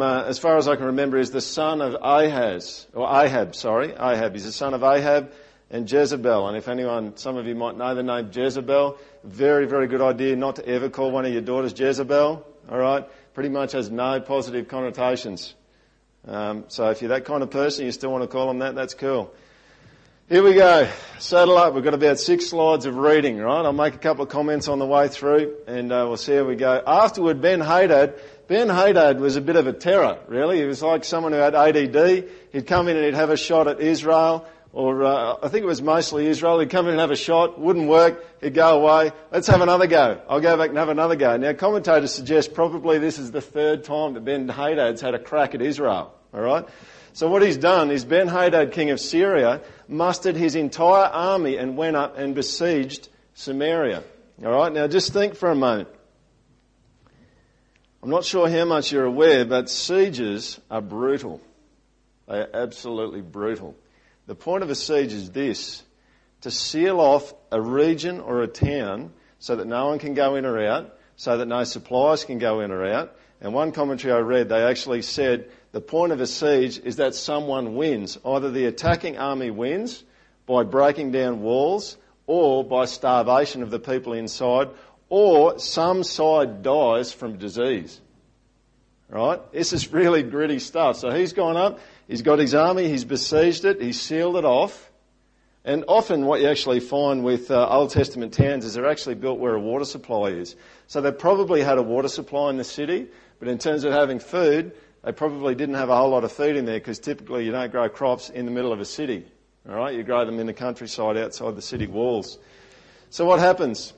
uh, as far as I can remember, is the son of Ahaz, or Ahab, sorry, Ahab. He's the son of Ahab and Jezebel. And if anyone, some of you might know the name Jezebel, very, very good idea not to ever call one of your daughters Jezebel. All right, pretty much has no positive connotations. Um, so if you're that kind of person, you still want to call them that, that's cool. Here we go. Saddle up. We've got about six slides of reading, right? I'll make a couple of comments on the way through and uh, we'll see how we go. Afterward, Ben Hadad. Ben Hadad was a bit of a terror, really. He was like someone who had ADD. He'd come in and he'd have a shot at Israel or uh, I think it was mostly Israel. He'd come in and have a shot, wouldn't work, he'd go away. Let's have another go. I'll go back and have another go. Now, commentators suggest probably this is the third time that Ben Hadad's had a crack at Israel. All right. So what he's done is Ben Hadad, king of Syria, mustered his entire army and went up and besieged Samaria. All right. Now, just think for a moment. I'm not sure how much you're aware, but sieges are brutal. They are absolutely brutal. The point of a siege is this to seal off a region or a town so that no one can go in or out, so that no supplies can go in or out. And one commentary I read, they actually said the point of a siege is that someone wins. Either the attacking army wins by breaking down walls or by starvation of the people inside, or some side dies from disease. Right? This is really gritty stuff. So he's gone up, He's got his army, he's besieged it, he's sealed it off. And often what you actually find with uh, Old Testament towns is they're actually built where a water supply is. So they probably had a water supply in the city, but in terms of having food, they probably didn't have a whole lot of food in there because typically you don't grow crops in the middle of a city. Alright, you grow them in the countryside outside the city walls. So what happens?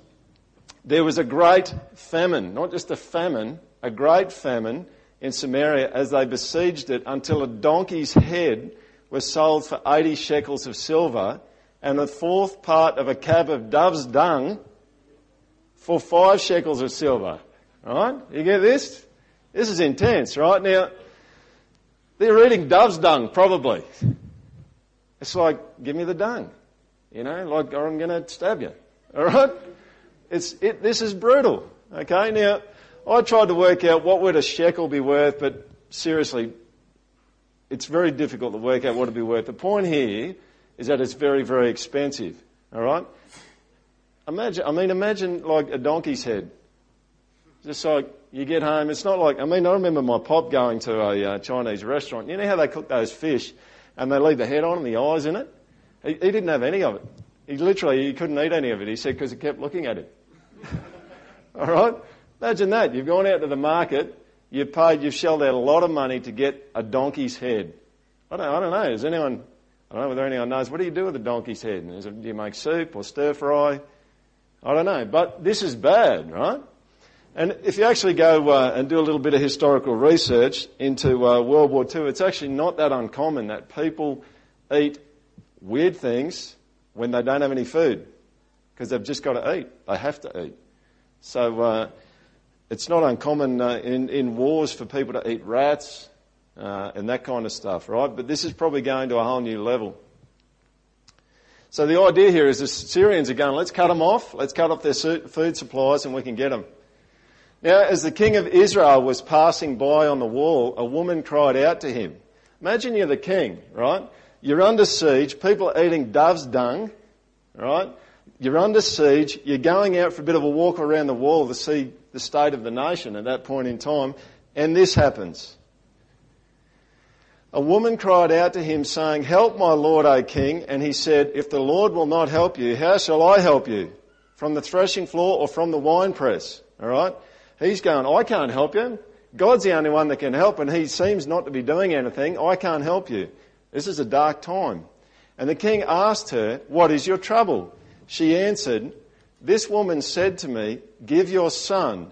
There was a great famine, not just a famine, a great famine in Samaria as they besieged it until a donkey's head was sold for 80 shekels of silver and a fourth part of a cab of dove's dung for five shekels of silver. All right? You get this? This is intense, right? Now, they're eating dove's dung, probably. It's like, give me the dung. You know, like, or I'm going to stab you. Alright? It's, it, this is brutal. Okay? Now, I tried to work out what would a shekel be worth, but seriously, it's very difficult to work out what it'd be worth. The point here is that it's very, very expensive. All right? Imagine, I mean, imagine like a donkey's head. Just like you get home, it's not like, I mean, I remember my pop going to a uh, Chinese restaurant. You know how they cook those fish and they leave the head on and the eyes in it? He, he didn't have any of it. He literally, he couldn't eat any of it. He said because he kept looking at it. All right? Imagine that. You've gone out to the market, you've paid, you've shelled out a lot of money to get a donkey's head. I don't, I don't know. Is anyone, I don't know whether anyone knows, what do you do with a donkey's head? It, do you make soup or stir fry? I don't know. But this is bad, right? And if you actually go uh, and do a little bit of historical research into uh, World War II, it's actually not that uncommon that people eat weird things when they don't have any food because they've just got to eat. They have to eat. So uh, it's not uncommon uh, in, in wars for people to eat rats uh, and that kind of stuff, right? But this is probably going to a whole new level. So the idea here is the Syrians are going, let's cut them off, let's cut off their food supplies and we can get them. Now, as the king of Israel was passing by on the wall, a woman cried out to him. Imagine you're the king, right? You're under siege, people are eating dove's dung, right? You're under siege, you're going out for a bit of a walk around the wall to see the state of the nation at that point in time, and this happens. A woman cried out to him saying, Help my Lord, O King. And he said, If the Lord will not help you, how shall I help you? From the threshing floor or from the winepress? Alright? He's going, I can't help you. God's the only one that can help and he seems not to be doing anything. I can't help you. This is a dark time. And the king asked her, What is your trouble? She answered, this woman said to me, Give your son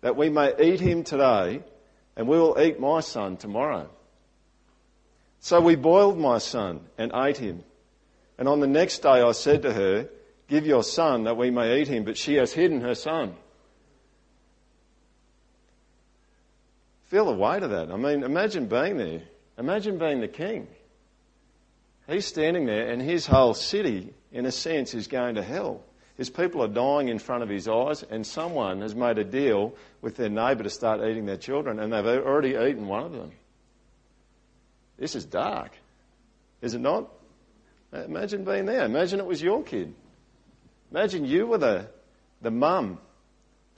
that we may eat him today, and we will eat my son tomorrow. So we boiled my son and ate him. And on the next day I said to her, Give your son that we may eat him, but she has hidden her son. Feel the weight of that. I mean, imagine being there. Imagine being the king. He's standing there and his whole city, in a sense, is going to hell. His people are dying in front of his eyes, and someone has made a deal with their neighbour to start eating their children, and they've already eaten one of them. This is dark, is it not? Imagine being there. Imagine it was your kid. Imagine you were the, the mum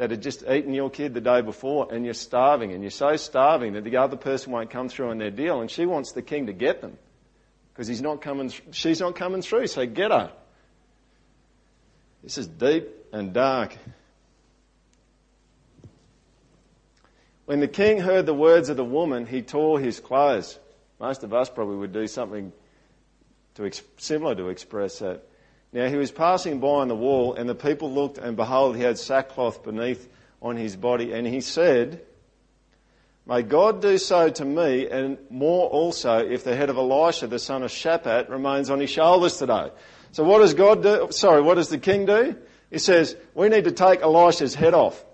that had just eaten your kid the day before and you're starving and you're so starving that the other person won't come through on their deal and she wants the king to get them because he's not coming, she's not coming through, so get her. This is deep and dark. When the king heard the words of the woman, he tore his clothes. Most of us probably would do something to, similar to express that. Now he was passing by on the wall, and the people looked, and behold, he had sackcloth beneath on his body, and he said, May God do so to me, and more also, if the head of Elisha, the son of Shaphat, remains on his shoulders today. So what does God do? Sorry, what does the king do? He says, we need to take Elisha's head off.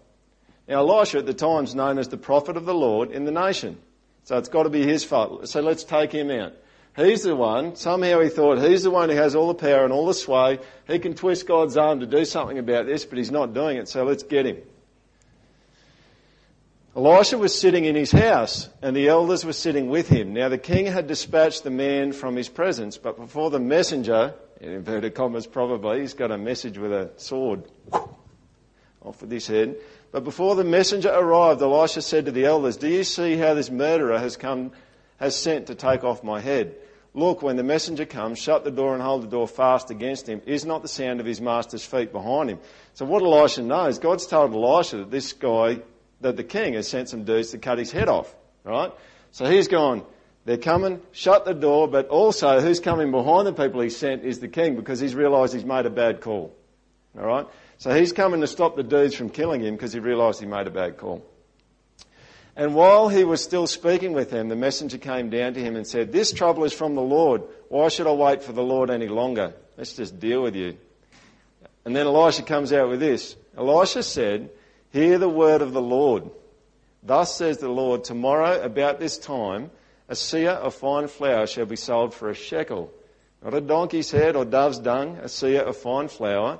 Now Elisha at the time is known as the prophet of the Lord in the nation. So it's got to be his fault. So let's take him out. He's the one, somehow he thought he's the one who has all the power and all the sway. He can twist God's arm to do something about this, but he's not doing it, so let's get him. Elisha was sitting in his house, and the elders were sitting with him. Now the king had dispatched the man from his presence, but before the messenger, in inverted commas probably, he's got a message with a sword off with his head. But before the messenger arrived, Elisha said to the elders, Do you see how this murderer has come, has sent to take off my head? Look, when the messenger comes, shut the door and hold the door fast against him. Is not the sound of his master's feet behind him? So what Elisha knows, God's told Elisha that this guy, that the king has sent some dudes to cut his head off, right? So he's gone, they're coming, shut the door, but also who's coming behind the people he sent is the king because he's realised he's made a bad call. Alright? So he's coming to stop the dudes from killing him because he realised he made a bad call. And while he was still speaking with them, the messenger came down to him and said, This trouble is from the Lord. Why should I wait for the Lord any longer? Let's just deal with you. And then Elisha comes out with this. Elisha said, Hear the word of the Lord. Thus says the Lord, Tomorrow about this time, a seah of fine flour shall be sold for a shekel. Not a donkey's head or dove's dung, a seah of fine flour,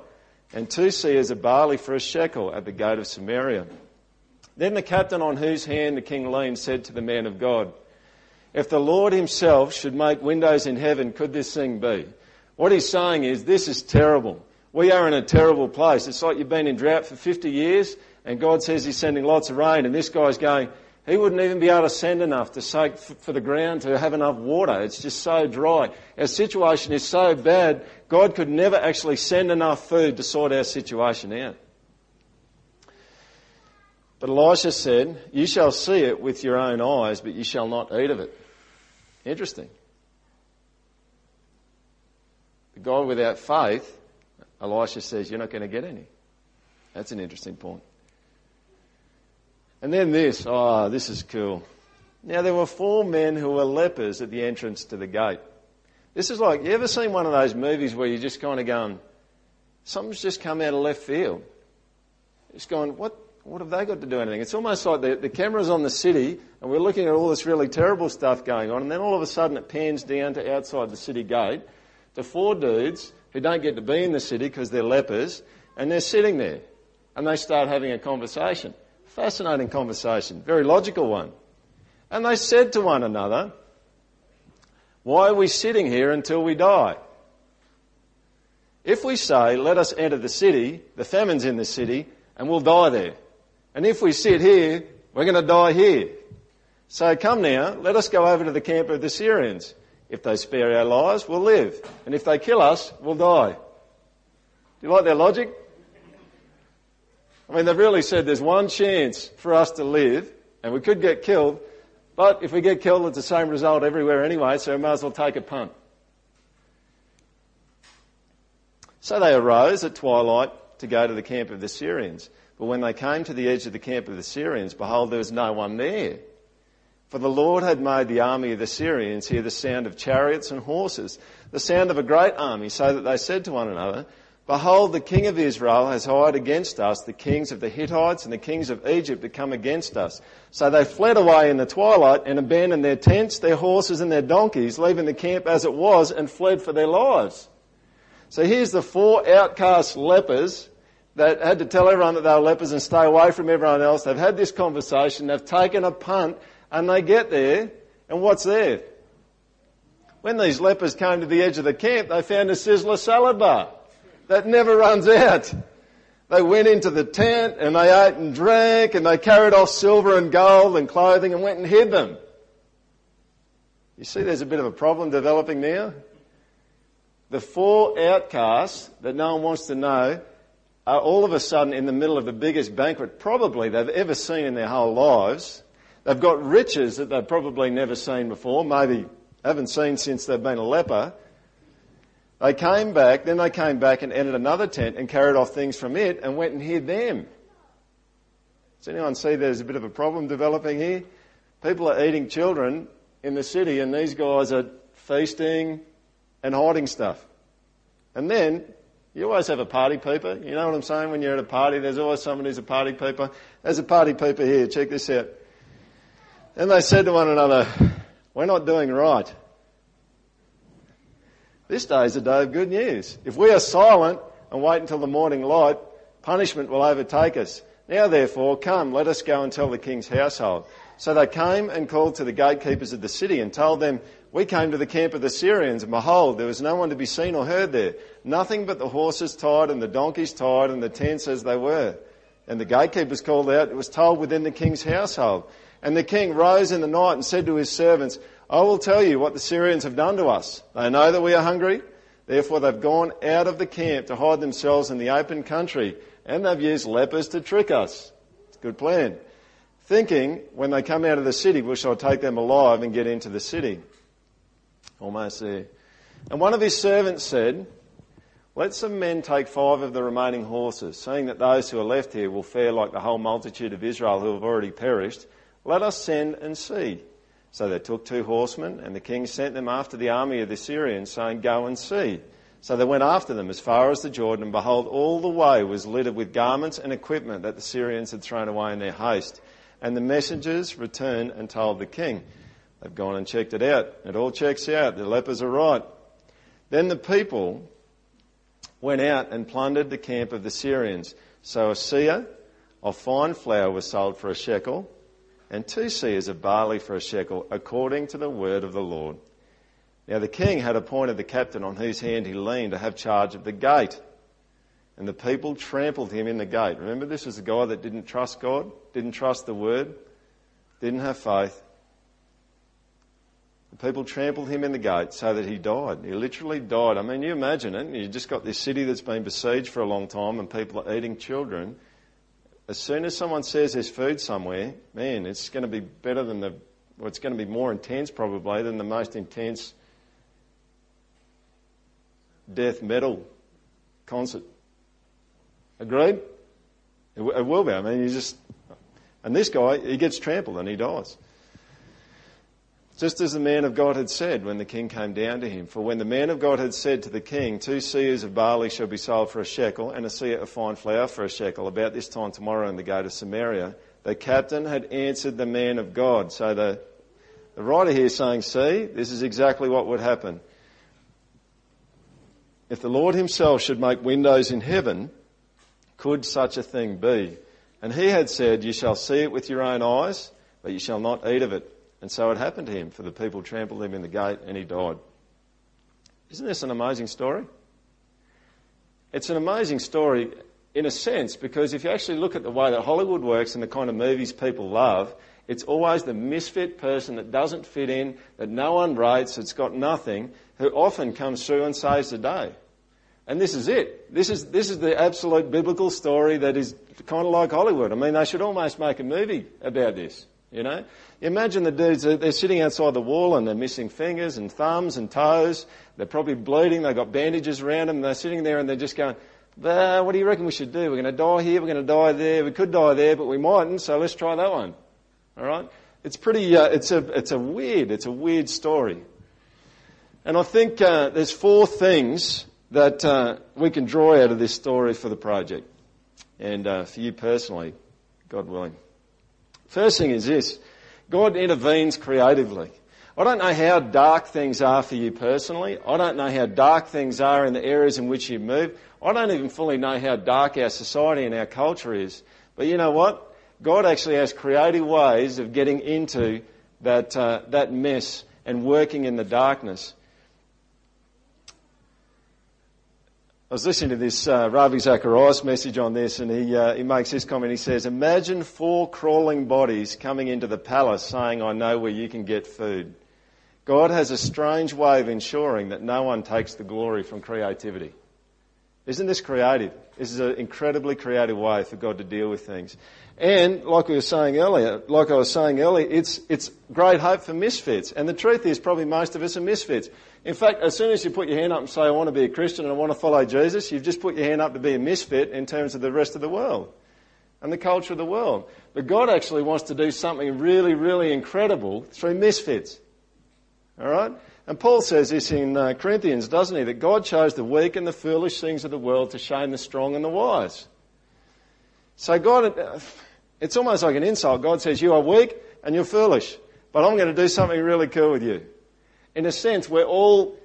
and two seahs of barley for a shekel at the gate of Samaria. Then the captain on whose hand the king leaned said to the man of God, If the Lord himself should make windows in heaven, could this thing be? What he's saying is, this is terrible. We are in a terrible place. It's like you've been in drought for 50 years and God says he's sending lots of rain and this guy's going, he wouldn't even be able to send enough to soak for the ground to have enough water. It's just so dry. Our situation is so bad, God could never actually send enough food to sort our situation out. But Elisha said, You shall see it with your own eyes, but you shall not eat of it. Interesting. The God without faith, Elisha says, You're not going to get any. That's an interesting point. And then this, oh, this is cool. Now there were four men who were lepers at the entrance to the gate. This is like, you ever seen one of those movies where you're just kind of going, something's just come out of left field. It's going, what, what have they got to do anything? It's almost like the, the camera's on the city and we're looking at all this really terrible stuff going on and then all of a sudden it pans down to outside the city gate to four dudes who don't get to be in the city because they're lepers and they're sitting there and they start having a conversation. Fascinating conversation. Very logical one. And they said to one another, why are we sitting here until we die? If we say, let us enter the city, the famine's in the city, and we'll die there. And if we sit here, we're going to die here. So come now, let us go over to the camp of the Syrians. If they spare our lives, we'll live. And if they kill us, we'll die. Do you like their logic? I mean, they've really said there's one chance for us to live, and we could get killed, but if we get killed, it's the same result everywhere anyway, so we might as well take a punt. So they arose at twilight to go to the camp of the Syrians. But when they came to the edge of the camp of the Syrians, behold, there was no one there. For the Lord had made the army of the Syrians hear the sound of chariots and horses, the sound of a great army, so that they said to one another, Behold, the king of Israel has hired against us the kings of the Hittites and the kings of Egypt to come against us. So they fled away in the twilight and abandoned their tents, their horses and their donkeys, leaving the camp as it was and fled for their lives. So here's the four outcast lepers that had to tell everyone that they were lepers and stay away from everyone else. They've had this conversation, they've taken a punt, and they get there, and what's there? When these lepers came to the edge of the camp, they found a sizzler salad bar that never runs out. They went into the tent and they ate and drank and they carried off silver and gold and clothing and went and hid them. You see there's a bit of a problem developing now? The four outcasts that no one wants to know are all of a sudden in the middle of the biggest banquet probably they've ever seen in their whole lives. They've got riches that they've probably never seen before, maybe haven't seen since they've been a leper. They came back, then they came back and entered another tent and carried off things from it and went and hid them. Does anyone see there's a bit of a problem developing here? People are eating children in the city and these guys are feasting and hiding stuff. And then, you always have a party pooper. You know what I'm saying? When you're at a party, there's always someone who's a party pooper. There's a party pooper here. Check this out. And they said to one another, we're not doing right. This day is a day of good news. If we are silent and wait until the morning light, punishment will overtake us. Now therefore, come, let us go and tell the king's household. So they came and called to the gatekeepers of the city and told them, we came to the camp of the Syrians and behold, there was no one to be seen or heard there. Nothing but the horses tied and the donkeys tied and the tents as they were. And the gatekeepers called out, it was told within the king's household. And the king rose in the night and said to his servants, I will tell you what the Syrians have done to us. They know that we are hungry. Therefore they've gone out of the camp to hide themselves in the open country and they've used lepers to trick us. It's a good plan. Thinking when they come out of the city, we shall take them alive and get into the city. Almost there. And one of his servants said, let some men take five of the remaining horses, seeing that those who are left here will fare like the whole multitude of Israel who have already perished. Let us send and see. So they took two horsemen, and the king sent them after the army of the Syrians, saying, Go and see. So they went after them as far as the Jordan, and behold, all the way was littered with garments and equipment that the Syrians had thrown away in their haste. And the messengers returned and told the king. They've gone and checked it out. It all checks out. The lepers are right. Then the people went out and plundered the camp of the Syrians. So a seah of fine flour was sold for a shekel and two seahs of barley for a shekel, according to the word of the Lord. Now the king had appointed the captain on whose hand he leaned to have charge of the gate. And the people trampled him in the gate. Remember, this was a guy that didn't trust God, didn't trust the word, didn't have faith. The people trampled him in the gate so that he died. He literally died. I mean, you imagine it. You've just got this city that's been besieged for a long time and people are eating children as soon as someone says there's food somewhere, man, it's going to be better than the, well, it's going to be more intense probably than the most intense death metal concert. Agreed? It, it will be. I mean, you just, and this guy, he gets trampled and he dies. Just as the man of God had said when the king came down to him. For when the man of God had said to the king, Two seahs of barley shall be sold for a shekel, and a seah of fine flour for a shekel, about this time tomorrow in the gate of Samaria, the captain had answered the man of God. So the, the writer here is saying, See, this is exactly what would happen. If the Lord himself should make windows in heaven, could such a thing be? And he had said, You shall see it with your own eyes, but you shall not eat of it. And so it happened to him, for the people trampled him in the gate and he died. Isn't this an amazing story? It's an amazing story in a sense because if you actually look at the way that Hollywood works and the kind of movies people love, it's always the misfit person that doesn't fit in, that no one rates, that's got nothing, who often comes through and saves the day. And this is it. This is, this is the absolute biblical story that is kind of like Hollywood. I mean, they should almost make a movie about this, you know? Imagine the dudes, they're sitting outside the wall and they're missing fingers and thumbs and toes. They're probably bleeding. They've got bandages around them. They're sitting there and they're just going, what do you reckon we should do? We're going to die here. We're going to die there. We could die there, but we mightn't. So let's try that one. All right. It's pretty, uh, it's a, it's a weird, it's a weird story. And I think, uh, there's four things that, uh, we can draw out of this story for the project. And, uh, for you personally, God willing. First thing is this. God intervenes creatively. I don't know how dark things are for you personally. I don't know how dark things are in the areas in which you move. I don't even fully know how dark our society and our culture is. But you know what? God actually has creative ways of getting into that, uh, that mess and working in the darkness. I was listening to this uh, Ravi Zacharias message on this, and he, uh, he makes this comment. He says, Imagine four crawling bodies coming into the palace saying, I know where you can get food. God has a strange way of ensuring that no one takes the glory from creativity. Isn't this creative? This is an incredibly creative way for God to deal with things. And like we were saying earlier, like I was saying earlier, it's, it's great hope for misfits. And the truth is probably most of us are misfits. In fact, as soon as you put your hand up and say, I want to be a Christian and I want to follow Jesus, you've just put your hand up to be a misfit in terms of the rest of the world and the culture of the world. But God actually wants to do something really, really incredible through misfits. Alright? And Paul says this in uh, Corinthians, doesn't he? That God chose the weak and the foolish things of the world to shame the strong and the wise. So God, uh, it's almost like an insult. God says, You are weak and you're foolish, but I'm going to do something really cool with you. In a sense, we're all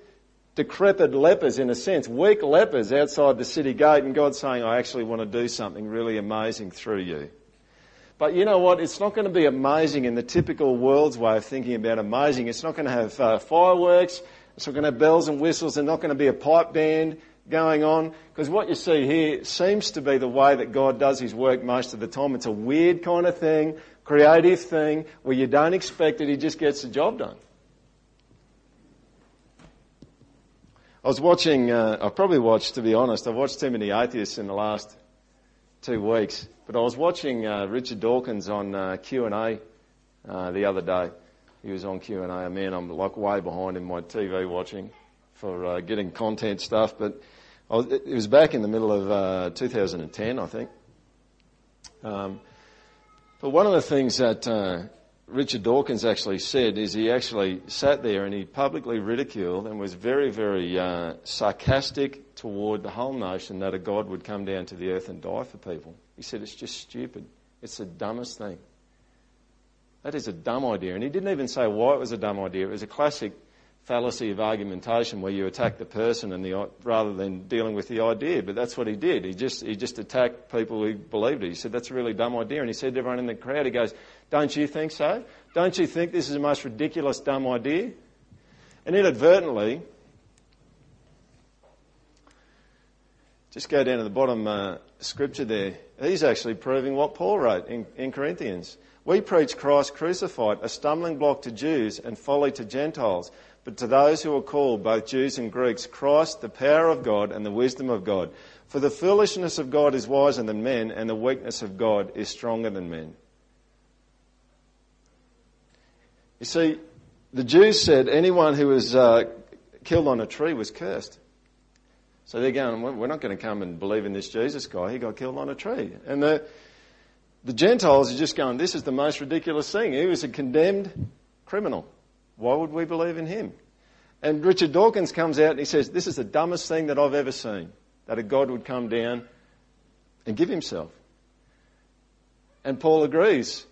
decrepit lepers, in a sense, weak lepers outside the city gate, and God's saying, I actually want to do something really amazing through you. But you know what? It's not going to be amazing in the typical world's way of thinking about amazing. It's not going to have uh, fireworks. It's not going to have bells and whistles. There's not going to be a pipe band going on. Because what you see here seems to be the way that God does his work most of the time. It's a weird kind of thing, creative thing, where you don't expect it, he just gets the job done. I was watching, uh, I probably watched, to be honest, I've watched too many atheists in the last two weeks, but I was watching uh, Richard Dawkins on uh, Q&A uh, the other day. He was on Q&A. Man, I'm like way behind in my TV watching for uh, getting content stuff, but was, it was back in the middle of uh, 2010, I think. Um, but one of the things that Richard Dawkins actually said is he actually sat there and he publicly ridiculed and was very, very uh, sarcastic toward the whole notion that a God would come down to the earth and die for people. He said it's just stupid. It's the dumbest thing. That is a dumb idea. And he didn't even say why it was a dumb idea. It was a classic fallacy of argumentation where you attack the person and the, rather than dealing with the idea. But that's what he did. He just, he just attacked people who believed it. He said, that's a really dumb idea. And he said to everyone in the crowd, he goes, don't you think so? Don't you think this is the most ridiculous, dumb idea? And inadvertently, just go down to the bottom uh, scripture there. He's actually proving what Paul wrote in, in Corinthians. We preach Christ crucified, a stumbling block to Jews and folly to Gentiles. But to those who are called, both Jews and Greeks, Christ, the power of God and the wisdom of God. For the foolishness of God is wiser than men, and the weakness of God is stronger than men. You see, the Jews said anyone who was uh, killed on a tree was cursed. So they're going, we're not going to come and believe in this Jesus guy. He got killed on a tree. And the, the Gentiles are just going, this is the most ridiculous thing. He was a condemned criminal. Why would we believe in him? And Richard Dawkins comes out and he says, This is the dumbest thing that I've ever seen, that a God would come down and give himself. And Paul agrees,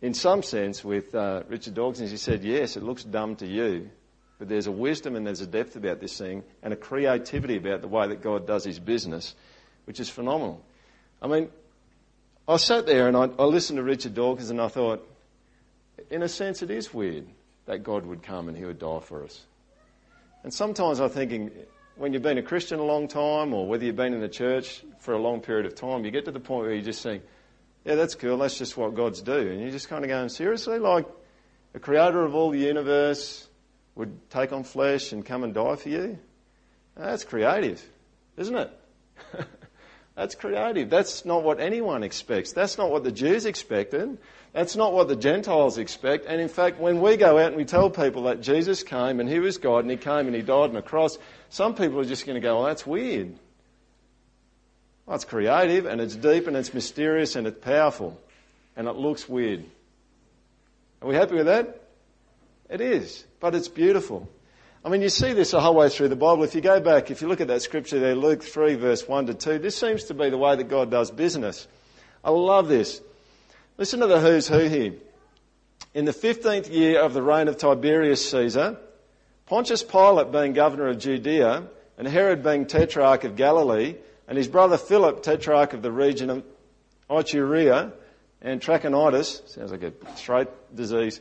in some sense, with uh, Richard Dawkins. He said, Yes, it looks dumb to you, but there's a wisdom and there's a depth about this thing and a creativity about the way that God does his business, which is phenomenal. I mean, I sat there and I, I listened to Richard Dawkins and I thought, in a sense, it is weird that God would come and he would die for us. And sometimes I'm thinking, when you've been a Christian a long time or whether you've been in the church for a long period of time, you get to the point where you just think, yeah, that's cool, that's just what God's do. And you're just kind of going, seriously? Like, the creator of all the universe would take on flesh and come and die for you? That's creative, isn't it? That's creative. That's not what anyone expects. That's not what the Jews expected. That's not what the Gentiles expect. And in fact, when we go out and we tell people that Jesus came and he was God and he came and he died on a cross, some people are just going to go, well, that's weird. Well, it's creative and it's deep and it's mysterious and it's powerful and it looks weird. Are we happy with that? It is, but it's beautiful. I mean, you see this the whole way through the Bible. If you go back, if you look at that scripture there, Luke 3 verse 1 to 2, this seems to be the way that God does business. I love this. Listen to the who's who here. in the 15th year of the reign of Tiberius Caesar, Pontius Pilate being governor of Judea, and Herod being tetrarch of Galilee, and his brother Philip, tetrarch of the region of Iturea, and Trachonitis, sounds like a straight disease,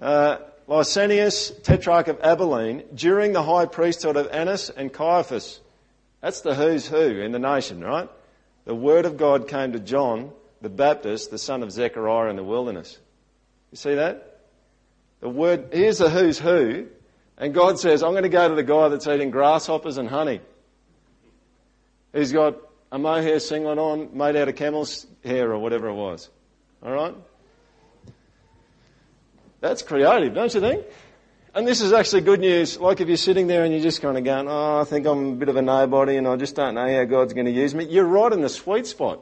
uh, Lysanias, tetrarch of Abilene, during the high priesthood of Annas and Caiaphas. That's the who's who in the nation, right? The word of God came to John the Baptist, the son of Zechariah in the wilderness. You see that? The word, here's a who's who, and God says, I'm going to go to the guy that's eating grasshoppers and honey. He's got a mohair singlet on made out of camel's hair or whatever it was. Alright? That's creative, don't you think? And this is actually good news. Like if you're sitting there and you're just kind of going, oh, I think I'm a bit of a nobody and I just don't know how God's going to use me. You're right in the sweet spot.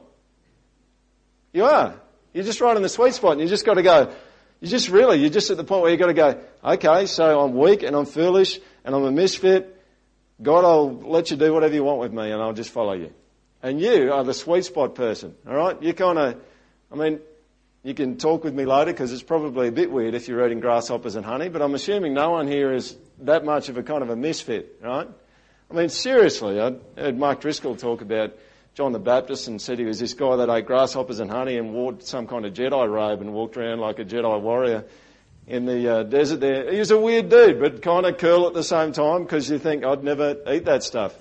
You are. You're just right in the sweet spot and you just got to go, you just really, you're just at the point where you've got to go, okay, so I'm weak and I'm foolish and I'm a misfit. God, I'll let you do whatever you want with me and I'll just follow you. And you are the sweet spot person, alright? You kind of, I mean, you can talk with me later because it's probably a bit weird if you're eating grasshoppers and honey, but I'm assuming no one here is that much of a kind of a misfit, right? I mean, seriously, I heard Mark Driscoll talk about John the Baptist and said he was this guy that ate grasshoppers and honey and wore some kind of Jedi robe and walked around like a Jedi warrior in the uh, desert there. He was a weird dude, but kind of cool at the same time because you think, I'd never eat that stuff.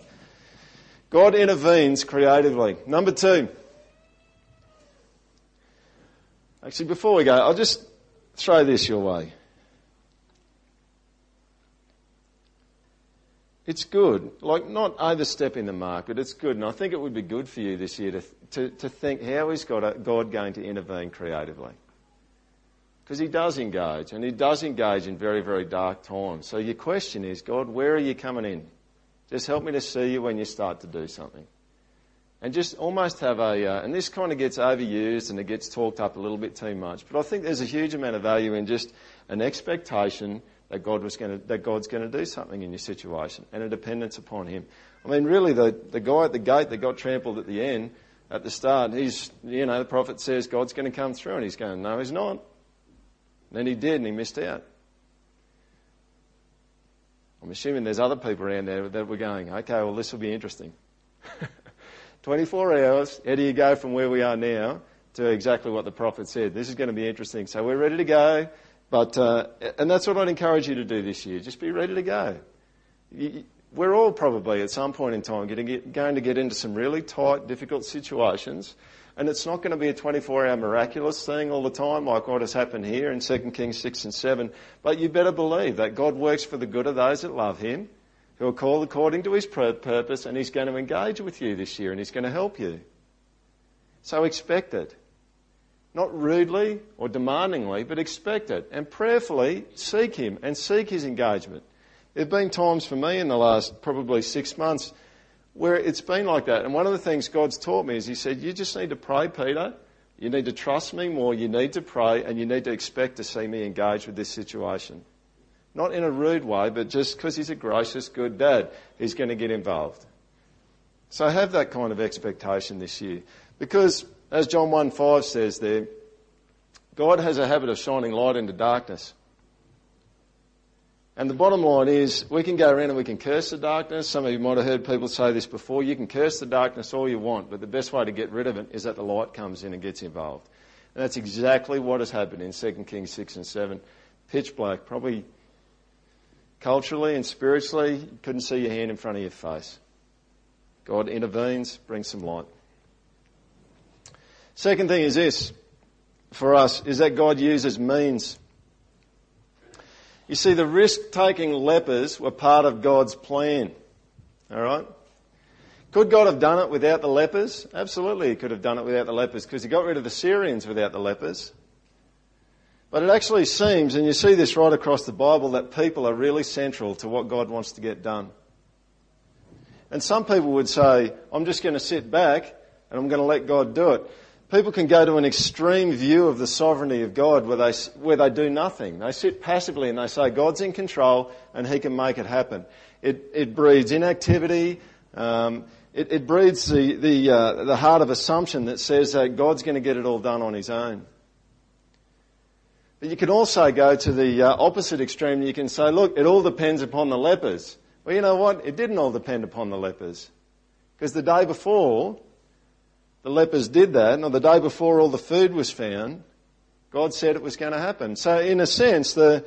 God intervenes creatively. Number two. Actually, before we go, I'll just throw this your way. It's good, like not overstepping the mark, but it's good. And I think it would be good for you this year to, to, to think how is God, God going to intervene creatively? Because He does engage, and He does engage in very, very dark times. So your question is, God, where are you coming in? Just help me to see you when you start to do something. And just almost have a, uh, and this kind of gets overused and it gets talked up a little bit too much, but I think there's a huge amount of value in just an expectation that God was going to, that God's going to do something in your situation and a dependence upon Him. I mean, really, the, the guy at the gate that got trampled at the end, at the start, he's, you know, the prophet says God's going to come through and he's going, no, he's not. And then he did and he missed out. I'm assuming there's other people around there that were going, okay, well, this will be interesting. 24 hours, how do you go from where we are now to exactly what the prophet said? This is going to be interesting. So we're ready to go. But, uh, and that's what I'd encourage you to do this year. Just be ready to go. we're all probably at some point in time getting, going to get into some really tight, difficult situations. And it's not going to be a 24 hour miraculous thing all the time like what has happened here in 2 Kings 6 and 7. But you better believe that God works for the good of those that love Him, who are called according to His purpose, and He's going to engage with you this year and He's going to help you. So expect it. Not rudely or demandingly, but expect it and prayerfully seek Him and seek His engagement. There have been times for me in the last probably six months where it's been like that. And one of the things God's taught me is He said, You just need to pray, Peter. You need to trust me more. You need to pray and you need to expect to see me engage with this situation. Not in a rude way, but just because He's a gracious, good dad, He's going to get involved. So have that kind of expectation this year. Because as John 1 5 says there, God has a habit of shining light into darkness. And the bottom line is, we can go around and we can curse the darkness. Some of you might have heard people say this before. You can curse the darkness all you want, but the best way to get rid of it is that the light comes in and gets involved. And that's exactly what has happened in 2 Kings 6 and 7. Pitch black, probably culturally and spiritually, you couldn't see your hand in front of your face. God intervenes, brings some light. Second thing is this for us is that God uses means. You see, the risk taking lepers were part of God's plan. Alright? Could God have done it without the lepers? Absolutely, He could have done it without the lepers because He got rid of the Syrians without the lepers. But it actually seems, and you see this right across the Bible, that people are really central to what God wants to get done. And some people would say, I'm just going to sit back and I'm going to let God do it people can go to an extreme view of the sovereignty of God where they, where they do nothing. They sit passively and they say, God's in control and He can make it happen. It, it breeds inactivity. Um, it, it, breeds the, the, uh, the heart of assumption that says that God's going to get it all done on His own. But you can also go to the uh, opposite extreme. You can say, look, it all depends upon the lepers. Well, you know what? It didn't all depend upon the lepers. Because the day before, the lepers did that, and on the day before all the food was found, God said it was going to happen. So in a sense, the,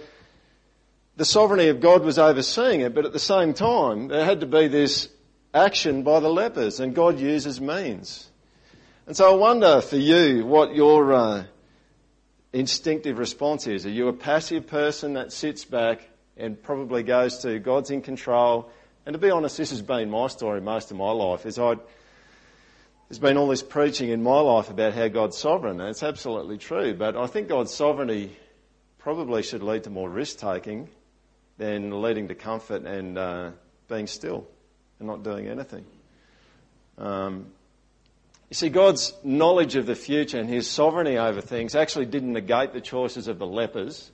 the sovereignty of God was overseeing it, but at the same time, there had to be this action by the lepers, and God uses means. And so I wonder for you what your uh, instinctive response is. Are you a passive person that sits back and probably goes to God's in control? And to be honest, this has been my story most of my life. Is I there's been all this preaching in my life about how God's sovereign, and it's absolutely true. But I think God's sovereignty probably should lead to more risk taking than leading to comfort and uh, being still and not doing anything. Um, you see, God's knowledge of the future and His sovereignty over things actually didn't negate the choices of the lepers.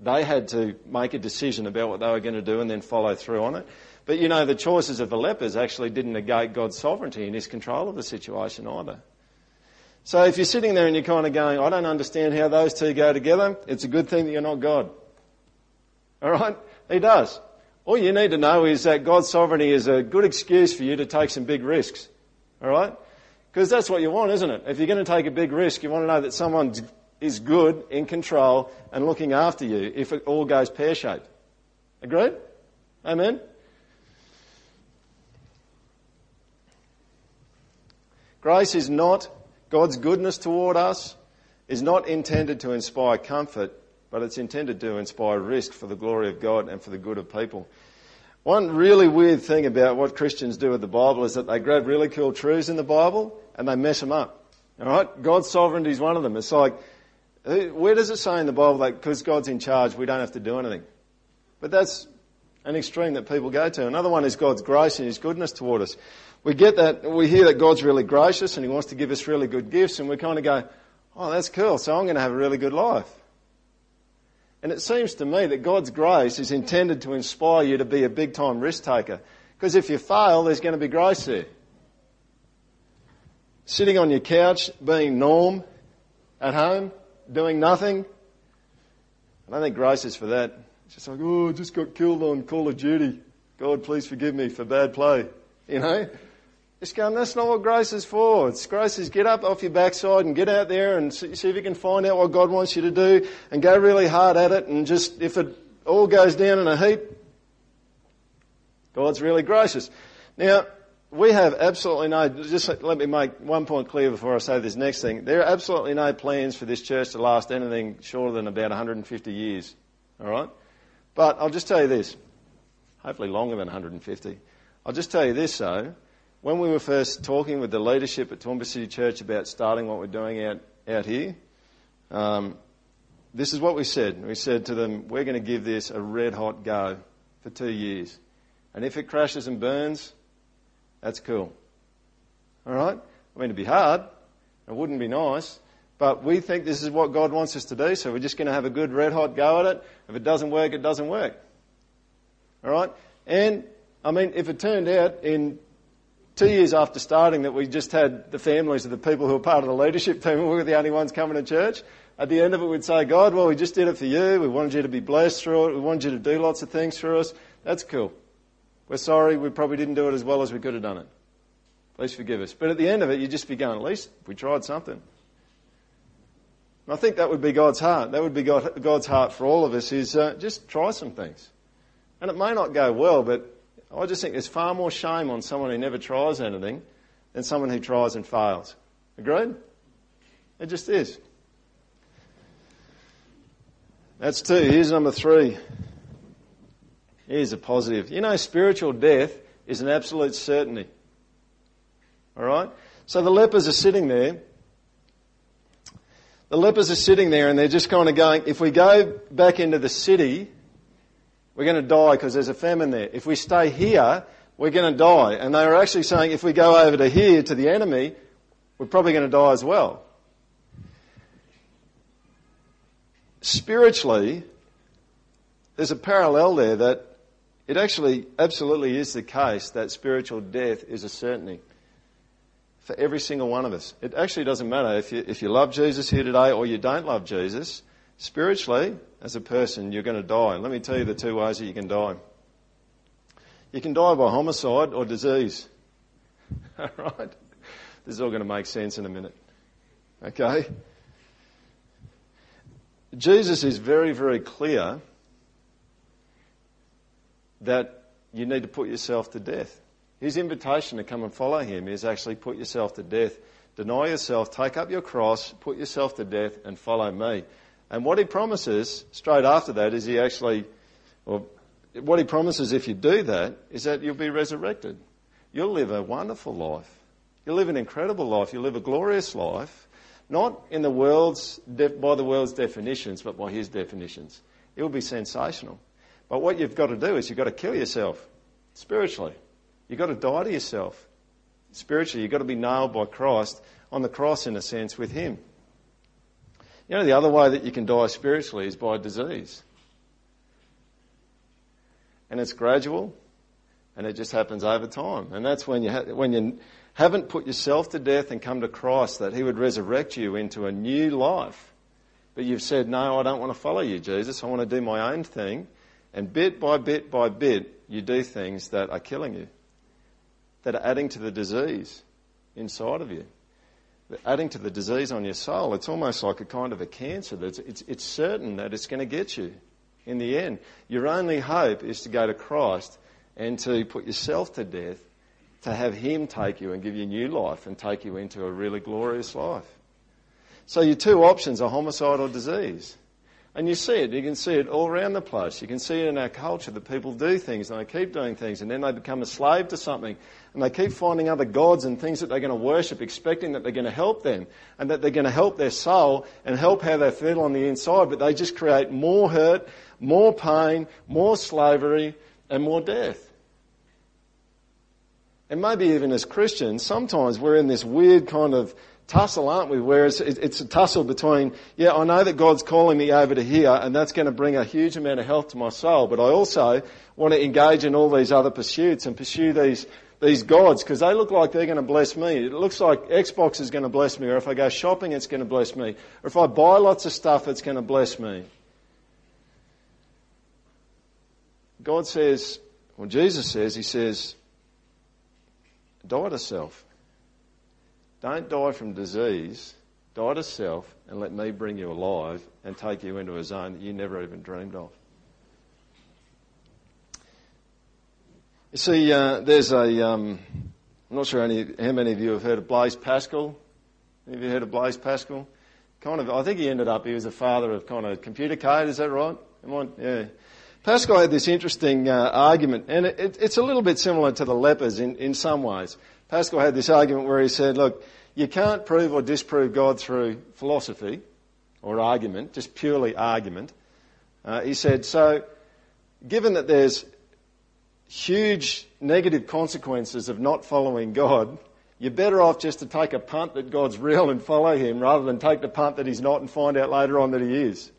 They had to make a decision about what they were going to do and then follow through on it. But you know, the choices of the lepers actually didn't negate God's sovereignty and his control of the situation either. So if you're sitting there and you're kind of going, I don't understand how those two go together, it's a good thing that you're not God. Alright? He does. All you need to know is that God's sovereignty is a good excuse for you to take some big risks. Alright? Because that's what you want, isn't it? If you're going to take a big risk, you want to know that someone is good, in control, and looking after you if it all goes pear shaped. Agreed? Amen? Grace is not, God's goodness toward us is not intended to inspire comfort, but it's intended to inspire risk for the glory of God and for the good of people. One really weird thing about what Christians do with the Bible is that they grab really cool truths in the Bible and they mess them up. Alright? God's sovereignty is one of them. It's like, where does it say in the Bible that because God's in charge, we don't have to do anything? But that's an extreme that people go to. Another one is God's grace and His goodness toward us we get that, we hear that God's really gracious and He wants to give us really good gifts and we kind of go, oh, that's cool, so I'm going to have a really good life. And it seems to me that God's grace is intended to inspire you to be a big time risk taker. Because if you fail, there's going to be grace there. Sitting on your couch, being norm at home, doing nothing. I don't think grace is for that. It's just like, oh, I just got killed on Call of Duty. God, please forgive me for bad play. You know? Just going, that's not what grace is for. It's grace is get up off your backside and get out there and see, if you can find out what God wants you to do and go really hard at it and just, if it all goes down in a heap, God's really gracious. Now, we have absolutely no, just let me make one point clear before I say this next thing. There are absolutely no plans for this church to last anything shorter than about 150 years. Alright? But I'll just tell you this. Hopefully longer than 150. I'll just tell you this though when we were first talking with the leadership at Toowoomba City Church about starting what we're doing out, out here, um, this is what we said. We said to them, we're going to give this a red hot go for two years. And if it crashes and burns, that's cool. Alright? I mean, it'd be hard. It wouldn't be nice. But we think this is what God wants us to do, so we're just going to have a good red hot go at it. If it doesn't work, it doesn't work. Alright? And, I mean, if it turned out in two years after starting that we just had the families of the people who were part of the leadership team, we were the only ones coming to church. At the end of it, we'd say, God, well, we just did it for you. We wanted you to be blessed through it. We wanted you to do lots of things for us. That's cool. We're sorry we probably didn't do it as well as we could have done it. Please forgive us. But at the end of it, you'd just be going, at least we tried something. And I think that would be God's heart. That would be God's heart for all of us is uh, just try some things. And it may not go well, but I just think there's far more shame on someone who never tries anything than someone who tries and fails. Agreed? It just is. That's two. Here's number three. Here's a positive. You know, spiritual death is an absolute certainty. Alright? So the lepers are sitting there. The lepers are sitting there and they're just kind of going, if we go back into the city, we're going to die because there's a famine there. If we stay here, we're going to die. And they were actually saying if we go over to here to the enemy, we're probably going to die as well. Spiritually, there's a parallel there that it actually absolutely is the case that spiritual death is a certainty for every single one of us. It actually doesn't matter if you, if you love Jesus here today or you don't love Jesus. Spiritually, as a person, you're going to die. Let me tell you the two ways that you can die. You can die by homicide or disease. All right? This is all going to make sense in a minute. Okay? Jesus is very, very clear that you need to put yourself to death. His invitation to come and follow him is actually put yourself to death. Deny yourself, take up your cross, put yourself to death, and follow me. And what he promises straight after that is he actually, well, what he promises if you do that is that you'll be resurrected. You'll live a wonderful life. You'll live an incredible life. You'll live a glorious life, not in the world's, by the world's definitions, but by his definitions. It will be sensational. But what you've got to do is you've got to kill yourself spiritually. You've got to die to yourself spiritually. You've got to be nailed by Christ on the cross, in a sense, with Him. You know, the other way that you can die spiritually is by disease. And it's gradual, and it just happens over time. And that's when you, ha- when you haven't put yourself to death and come to Christ, that He would resurrect you into a new life. But you've said, no, I don't want to follow you, Jesus. I want to do my own thing. And bit by bit by bit, you do things that are killing you, that are adding to the disease inside of you, adding to the disease on your soul. It's almost like a kind of a cancer. It's, it's, it's certain that it's going to get you in the end. Your only hope is to go to Christ and to put yourself to death, to have Him take you and give you new life and take you into a really glorious life. So your two options are homicide or disease. And you see it. You can see it all around the place. You can see it in our culture that people do things and they keep doing things and then they become a slave to something and they keep finding other gods and things that they're going to worship, expecting that they're going to help them and that they're going to help their soul and help how they feel on the inside, but they just create more hurt, more pain, more slavery, and more death. And maybe even as Christians, sometimes we're in this weird kind of tussle, aren't we? Where it's, it's, a tussle between, yeah, I know that God's calling me over to here and that's going to bring a huge amount of health to my soul, but I also want to engage in all these other pursuits and pursue these, these gods because they look like they're going to bless me. It looks like Xbox is going to bless me or if I go shopping it's going to bless me or if I buy lots of stuff it's going to bless me. God says, well Jesus says, He says, die to self. Don't die from disease. Die to self and let me bring you alive and take you into a zone that you never even dreamed of. You see, uh, there's a. am not sure any, how many of you have heard of Blaise Pascal. Have you heard of Blaise Pascal? Kind of, I think he ended up, he was the father of kind of computer code, is that right? I, yeah. Pascal had this interesting uh, argument, and it, it, it's a little bit similar to the lepers in, in some ways. Pascal had this argument where he said, look, you can't prove or disprove God through philosophy or argument, just purely argument. Uh, he said, so given that there's huge negative consequences of not following God, you're better off just to take a punt that God's real and follow Him rather than take the punt that He's not and find out later on that He is.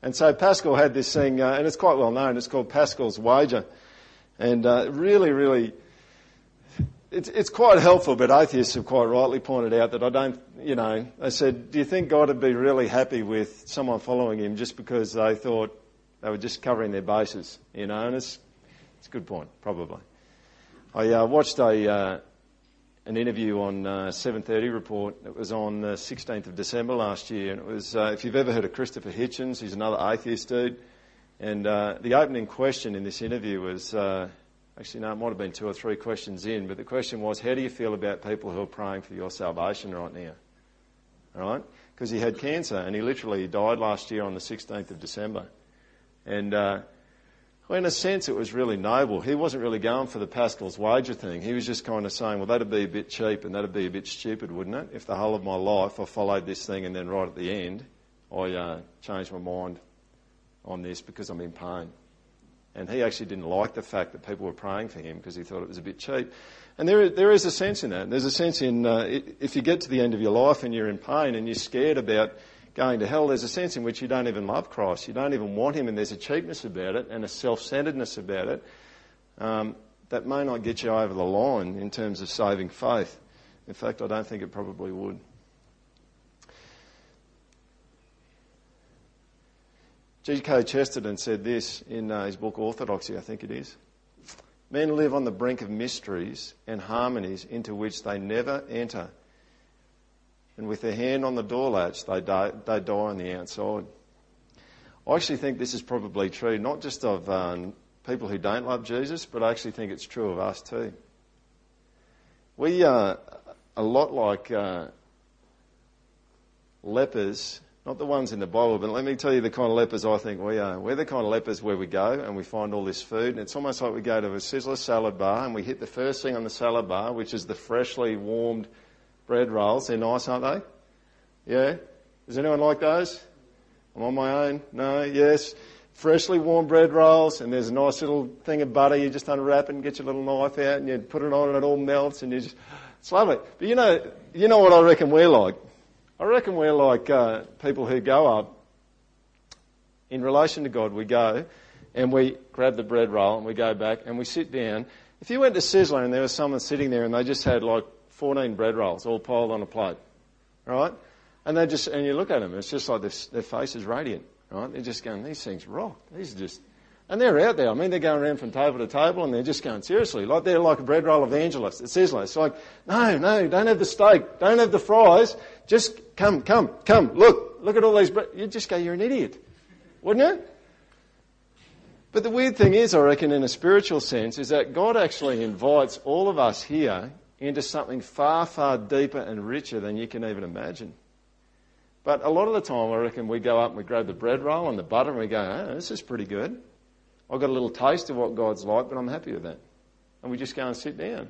And so Pascal had this thing, uh, and it's quite well known, it's called Pascal's wager. And uh, really, really it's, it's quite helpful, but atheists have quite rightly pointed out that I don't, you know, they said, do you think God would be really happy with someone following him just because they thought they were just covering their bases, you know? And it's, it's a good point, probably. I uh, watched a, uh, an interview on uh, 7.30 report. It was on the 16th of December last year, and it was, uh, if you've ever heard of Christopher Hitchens, he's another atheist dude. And uh, the opening question in this interview was, uh, Actually, no, it might have been two or three questions in, but the question was, how do you feel about people who are praying for your salvation right now? All right? Because he had cancer and he literally died last year on the 16th of December. And, uh, well, in a sense, it was really noble. He wasn't really going for the Pascal's wager thing. He was just kind of saying, well, that'd be a bit cheap and that'd be a bit stupid, wouldn't it? If the whole of my life I followed this thing and then right at the end, I uh, changed my mind on this because I'm in pain. And he actually didn't like the fact that people were praying for him because he thought it was a bit cheap. And there, there is a sense in that. There's a sense in uh, if you get to the end of your life and you're in pain and you're scared about going to hell, there's a sense in which you don't even love Christ. You don't even want him, and there's a cheapness about it and a self centeredness about it um, that may not get you over the line in terms of saving faith. In fact, I don't think it probably would. G.K. Chesterton said this in uh, his book Orthodoxy, I think it is. Men live on the brink of mysteries and harmonies into which they never enter. And with their hand on the door latch, they die, they die on the outside. I actually think this is probably true, not just of um, people who don't love Jesus, but I actually think it's true of us too. We are a lot like uh, lepers not the ones in the Bible, but let me tell you the kind of lepers I think we are. We're the kind of lepers where we go and we find all this food, and it's almost like we go to a Sizzler salad bar and we hit the first thing on the salad bar, which is the freshly warmed bread rolls. They're nice, aren't they? Yeah? Does anyone like those? I'm on my own? No? Yes? Freshly warmed bread rolls, and there's a nice little thing of butter. You just unwrap it and get your little knife out, and you put it on, and it all melts, and you just, it's lovely. But you know, you know what I reckon we're like? I reckon we're like uh, people who go up in relation to God. We go and we grab the bread roll and we go back and we sit down. If you went to Sizzler and there was someone sitting there and they just had like 14 bread rolls all piled on a plate, right? And they just and you look at them, it's just like their, their face is radiant, right? They're just going, these things rock. These are just and they're out there. I mean, they're going around from table to table and they're just going, seriously, like they're like a bread roll evangelist. Says like, it's like, no, no, don't have the steak, don't have the fries, just come, come, come, look, look at all these bread. You'd just go, you're an idiot. Wouldn't it? But the weird thing is, I reckon, in a spiritual sense, is that God actually invites all of us here into something far, far deeper and richer than you can even imagine. But a lot of the time, I reckon we go up and we grab the bread roll and the butter and we go, oh, this is pretty good. I've got a little taste of what God's like, but I'm happy with that. And we just go and sit down.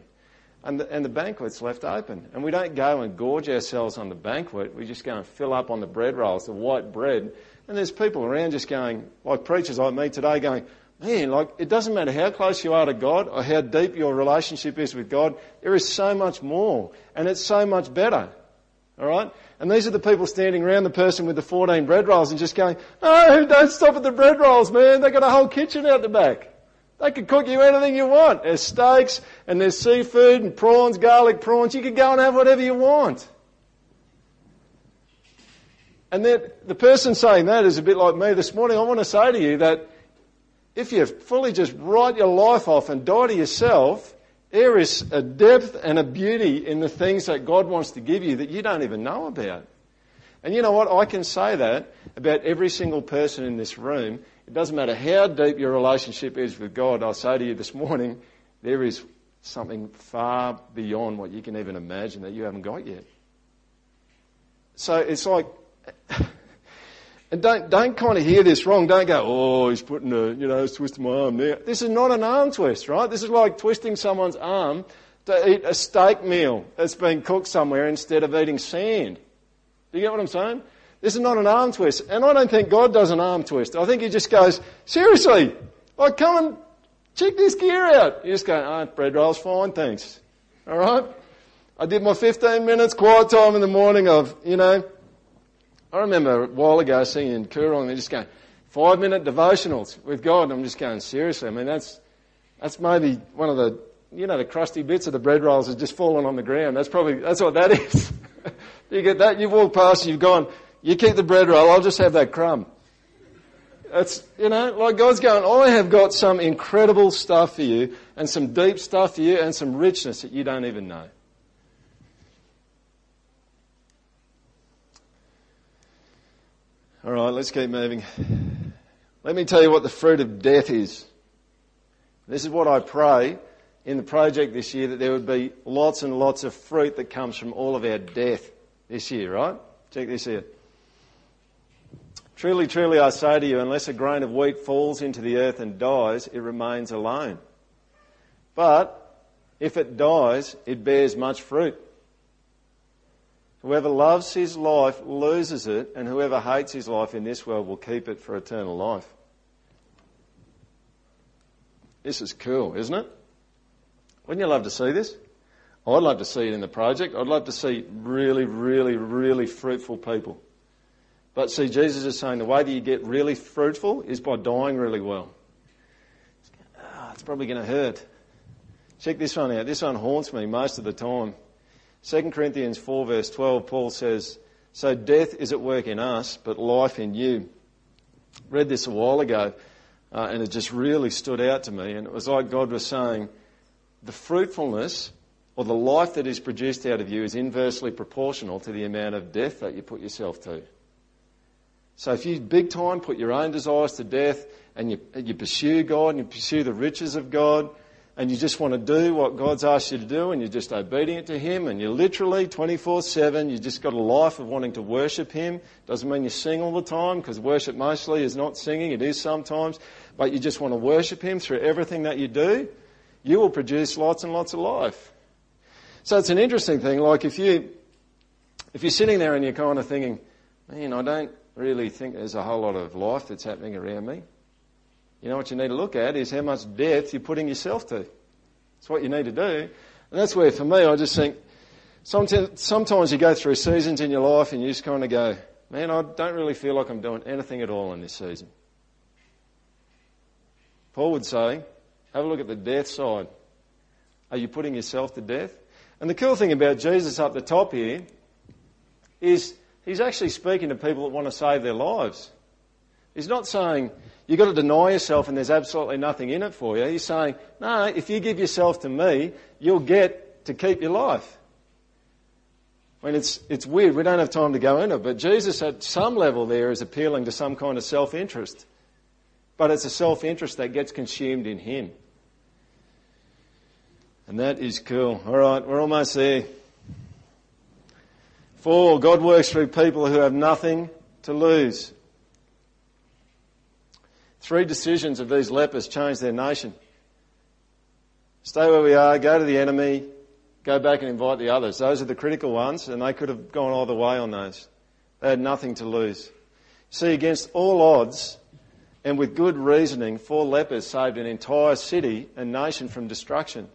And the, and the banquet's left open. And we don't go and gorge ourselves on the banquet. We just go and fill up on the bread rolls, the white bread. And there's people around just going, like preachers like me today, going, man, like, it doesn't matter how close you are to God or how deep your relationship is with God, there is so much more. And it's so much better. Alright? And these are the people standing around the person with the 14 bread rolls and just going, no, don't stop at the bread rolls, man. They've got a whole kitchen out the back. They can cook you anything you want. There's steaks and there's seafood and prawns, garlic prawns. You can go and have whatever you want. And then the person saying that is a bit like me this morning. I want to say to you that if you fully just write your life off and die to yourself, there is a depth and a beauty in the things that God wants to give you that you don't even know about. And you know what? I can say that about every single person in this room. It doesn't matter how deep your relationship is with God. I say to you this morning, there is something far beyond what you can even imagine that you haven't got yet. So it's like, and don't, don't kind of hear this wrong. Don't go, oh, he's putting a, you know, he's twisting my arm there. This is not an arm twist, right? This is like twisting someone's arm to eat a steak meal that's been cooked somewhere instead of eating sand. Do you get what I'm saying? This is not an arm twist. And I don't think God does an arm twist. I think He just goes, seriously, like come and check this gear out. You just go, oh, bread roll's fine, thanks. Alright? I did my 15 minutes quiet time in the morning of, you know, I remember a while ago seeing in Koorong, they're just going, five minute devotionals with God. And I'm just going, seriously, I mean, that's, that's maybe one of the, you know, the crusty bits of the bread rolls has just fallen on the ground. That's probably, that's what that is. you get that, you've walked past you've gone, you keep the bread roll, I'll just have that crumb. It's, you know, like God's going, I have got some incredible stuff for you and some deep stuff for you and some richness that you don't even know. All right, let's keep moving. Let me tell you what the fruit of death is. This is what I pray in the project this year that there would be lots and lots of fruit that comes from all of our death this year, right? Check this here. Truly, truly, I say to you, unless a grain of wheat falls into the earth and dies, it remains alone. But if it dies, it bears much fruit. Whoever loves his life loses it, and whoever hates his life in this world will keep it for eternal life. This is cool, isn't it? Wouldn't you love to see this? I'd love to see it in the project. I'd love to see really, really, really fruitful people. But see, Jesus is saying the way that you get really fruitful is by dying really well. Oh, it's probably going to hurt. Check this one out. This one haunts me most of the time. 2 Corinthians 4 verse 12, Paul says, So death is at work in us, but life in you. read this a while ago, uh, and it just really stood out to me. And it was like God was saying, the fruitfulness or the life that is produced out of you is inversely proportional to the amount of death that you put yourself to. So if you big time put your own desires to death and you, you pursue God and you pursue the riches of God and you just want to do what God's asked you to do and you're just obedient to Him and you're literally 24-7, you've just got a life of wanting to worship Him. Doesn't mean you sing all the time because worship mostly is not singing, it is sometimes, but you just want to worship Him through everything that you do, you will produce lots and lots of life. So it's an interesting thing, like if you, if you're sitting there and you're kind of thinking, man, I don't really think there's a whole lot of life that's happening around me. You know what you need to look at is how much death you're putting yourself to. That's what you need to do. And that's where, for me, I just think sometimes, sometimes you go through seasons in your life and you just kind of go, man, I don't really feel like I'm doing anything at all in this season. Paul would say, have a look at the death side. Are you putting yourself to death? And the cool thing about Jesus up the top here is He's actually speaking to people that want to save their lives. He's not saying you've got to deny yourself and there's absolutely nothing in it for you. He's saying, no, if you give yourself to me, you'll get to keep your life. I mean, it's, it's weird. We don't have time to go into it, but Jesus at some level there is appealing to some kind of self-interest. But it's a self-interest that gets consumed in Him. And that is cool. All right, we're almost there. Four, God works through people who have nothing to lose. Three decisions of these lepers changed their nation. Stay where we are, go to the enemy, go back and invite the others. Those are the critical ones, and they could have gone either way on those. They had nothing to lose. See, against all odds, and with good reasoning, four lepers saved an entire city and nation from destruction.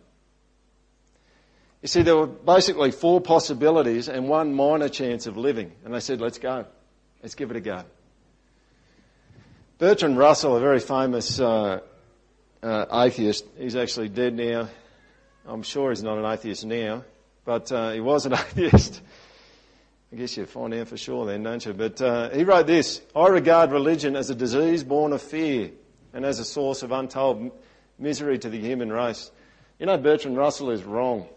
You see, there were basically four possibilities and one minor chance of living. And they said, let's go. Let's give it a go. Bertrand Russell, a very famous uh, uh, atheist, he's actually dead now. I'm sure he's not an atheist now, but uh, he was an atheist. I guess you find out for sure then, don't you? But uh, he wrote this I regard religion as a disease born of fear and as a source of untold misery to the human race. You know, Bertrand Russell is wrong.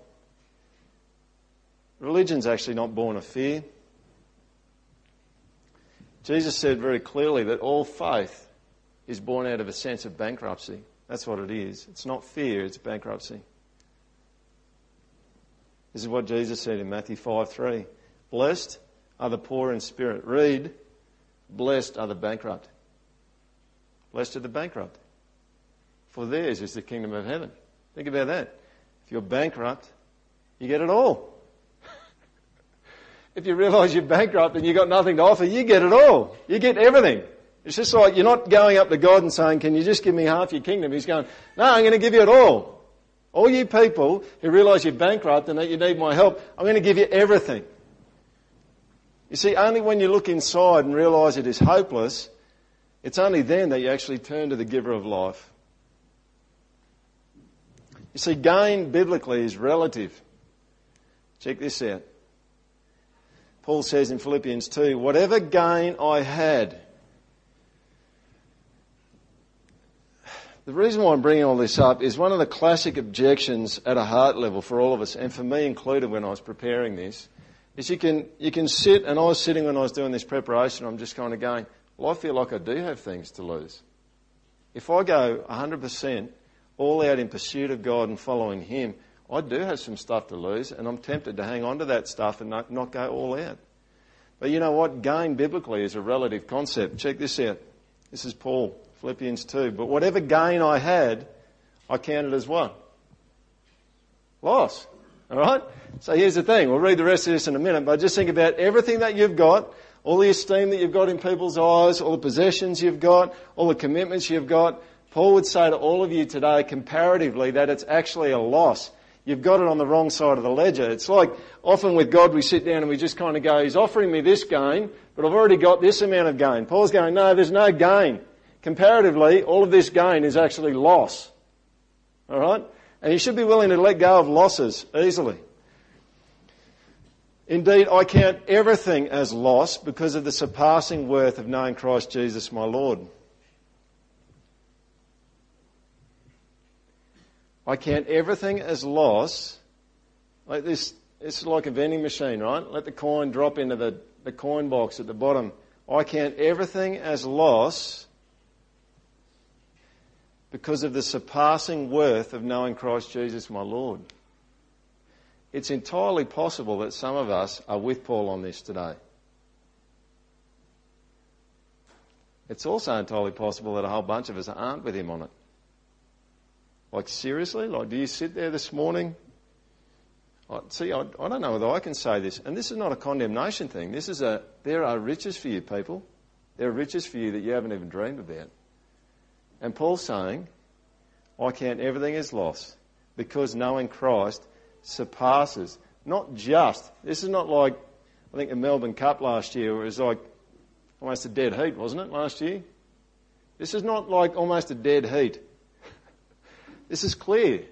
Religion's actually not born of fear. Jesus said very clearly that all faith is born out of a sense of bankruptcy. That's what it is. It's not fear, it's bankruptcy. This is what Jesus said in Matthew 5 3. Blessed are the poor in spirit. Read, blessed are the bankrupt. Blessed are the bankrupt. For theirs is the kingdom of heaven. Think about that. If you're bankrupt, you get it all. If you realise you're bankrupt and you've got nothing to offer, you get it all. You get everything. It's just like you're not going up to God and saying, can you just give me half your kingdom? He's going, no, I'm going to give you it all. All you people who realise you're bankrupt and that you need my help, I'm going to give you everything. You see, only when you look inside and realise it is hopeless, it's only then that you actually turn to the giver of life. You see, gain biblically is relative. Check this out. Paul says in Philippians 2, whatever gain I had. The reason why I'm bringing all this up is one of the classic objections at a heart level for all of us, and for me included when I was preparing this, is you can, you can sit, and I was sitting when I was doing this preparation, I'm just kind of going, well, I feel like I do have things to lose. If I go 100% all out in pursuit of God and following Him, I do have some stuff to lose, and I'm tempted to hang on to that stuff and not, not go all out. But you know what? Gain biblically is a relative concept. Check this out. This is Paul, Philippians 2. But whatever gain I had, I counted as what? Loss. Alright? So here's the thing. We'll read the rest of this in a minute, but just think about everything that you've got, all the esteem that you've got in people's eyes, all the possessions you've got, all the commitments you've got. Paul would say to all of you today, comparatively, that it's actually a loss you've got it on the wrong side of the ledger. It's like often with God we sit down and we just kind of go, He's offering me this gain, but I've already got this amount of gain. Paul's going, no, there's no gain. Comparatively, all of this gain is actually loss. Alright? And you should be willing to let go of losses easily. Indeed, I count everything as loss because of the surpassing worth of knowing Christ Jesus my Lord. I count everything as loss. Like this, it's like a vending machine, right? Let the coin drop into the, the coin box at the bottom. I count everything as loss because of the surpassing worth of knowing Christ Jesus my Lord. It's entirely possible that some of us are with Paul on this today. It's also entirely possible that a whole bunch of us aren't with him on it. Like, seriously? Like, do you sit there this morning? I, see, I, I don't know whether I can say this. And this is not a condemnation thing. This is a, there are riches for you, people. There are riches for you that you haven't even dreamed about. And Paul's saying, I count everything as loss because knowing Christ surpasses. Not just, this is not like, I think the Melbourne Cup last year was like almost a dead heat, wasn't it, last year? This is not like almost a dead heat. This is clear.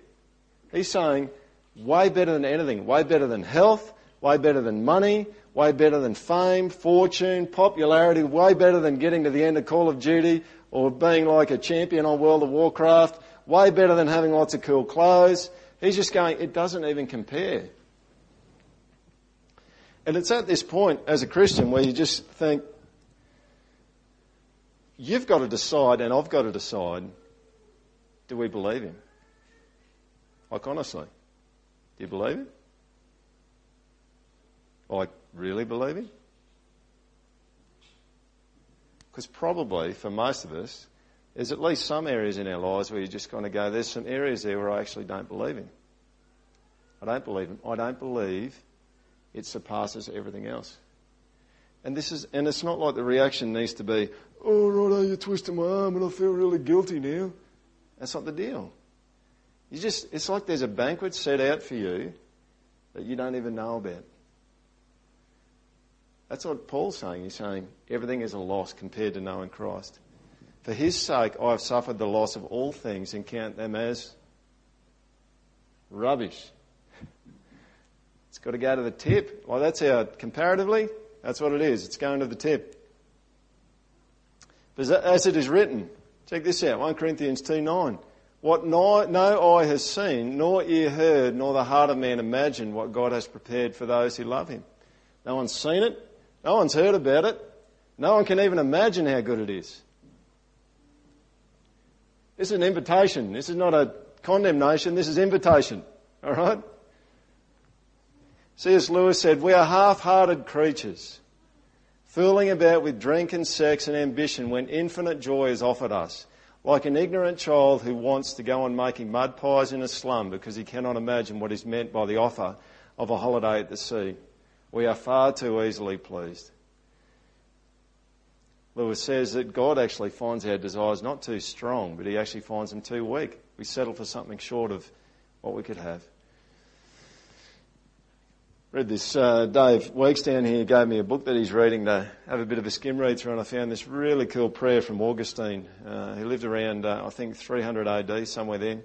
He's saying, way better than anything, way better than health, way better than money, way better than fame, fortune, popularity, way better than getting to the end of Call of Duty or being like a champion on World of Warcraft, way better than having lots of cool clothes, He's just going, it doesn't even compare. And it's at this point as a Christian where you just think, you've got to decide and I've got to decide, do we believe him? Like honestly, do you believe it? Like really believe it? Because probably for most of us, there's at least some areas in our lives where you're just kind of go, there's some areas there where I actually don't believe him. I don't believe him. I don't believe it surpasses everything else. And this is, and it's not like the reaction needs to be, oh, right, you're twisting my arm and I feel really guilty now. That's not the deal. You just, it's like there's a banquet set out for you that you don't even know about. That's what Paul's saying. He's saying everything is a loss compared to knowing Christ. For his sake, I have suffered the loss of all things and count them as rubbish. It's got to go to the tip. Well, that's how, comparatively, that's what it is. It's going to the tip. But as it is written, check this out 1 Corinthians 2 9. What no, no eye has seen, nor ear heard, nor the heart of man imagined what God has prepared for those who love him. No one's seen it. No one's heard about it. No one can even imagine how good it is. This is an invitation. This is not a condemnation. This is invitation. All right? C.S. Lewis said, We are half hearted creatures, fooling about with drink and sex and ambition when infinite joy is offered us, like an ignorant child who wants to go on making mud pies in a slum because he cannot imagine what is meant by the offer of a holiday at the sea. We are far too easily pleased. Lewis says that God actually finds our desires not too strong, but he actually finds them too weak. We settle for something short of what we could have. Read this. Uh, Dave Weeks down here gave me a book that he's reading to have a bit of a skim read through, and I found this really cool prayer from Augustine. Uh, he lived around, uh, I think, 300 AD, somewhere there,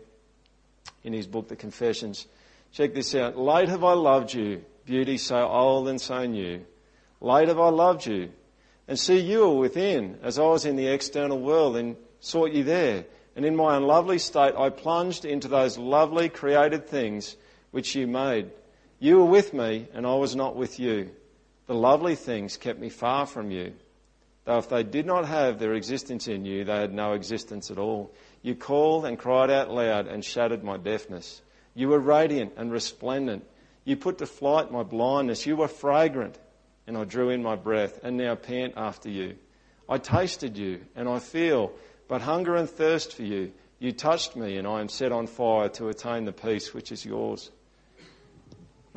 in his book, The Confessions. Check this out. Late have I loved you, beauty so old and so new. Late have I loved you, and see, you were within, as I was in the external world, and sought you there. And in my unlovely state, I plunged into those lovely created things which you made. You were with me, and I was not with you. The lovely things kept me far from you. Though if they did not have their existence in you, they had no existence at all. You called and cried out loud and shattered my deafness. You were radiant and resplendent. You put to flight my blindness. You were fragrant and I drew in my breath, and now pant after you. I tasted you, and I feel, but hunger and thirst for you. You touched me, and I am set on fire to attain the peace which is yours.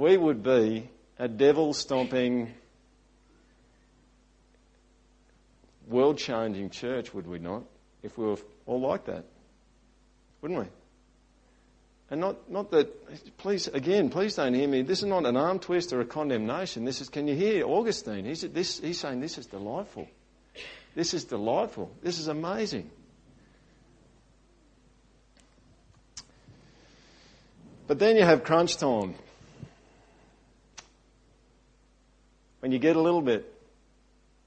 We would be a devil stomping, world changing church, would we not, if we were all like that? Wouldn't we? And not, not that, please, again, please don't hear me. This is not an arm twist or a condemnation. This is, can you hear Augustine? He's, this, he's saying this is delightful. This is delightful. This is amazing. But then you have crunch time. When you get a little bit,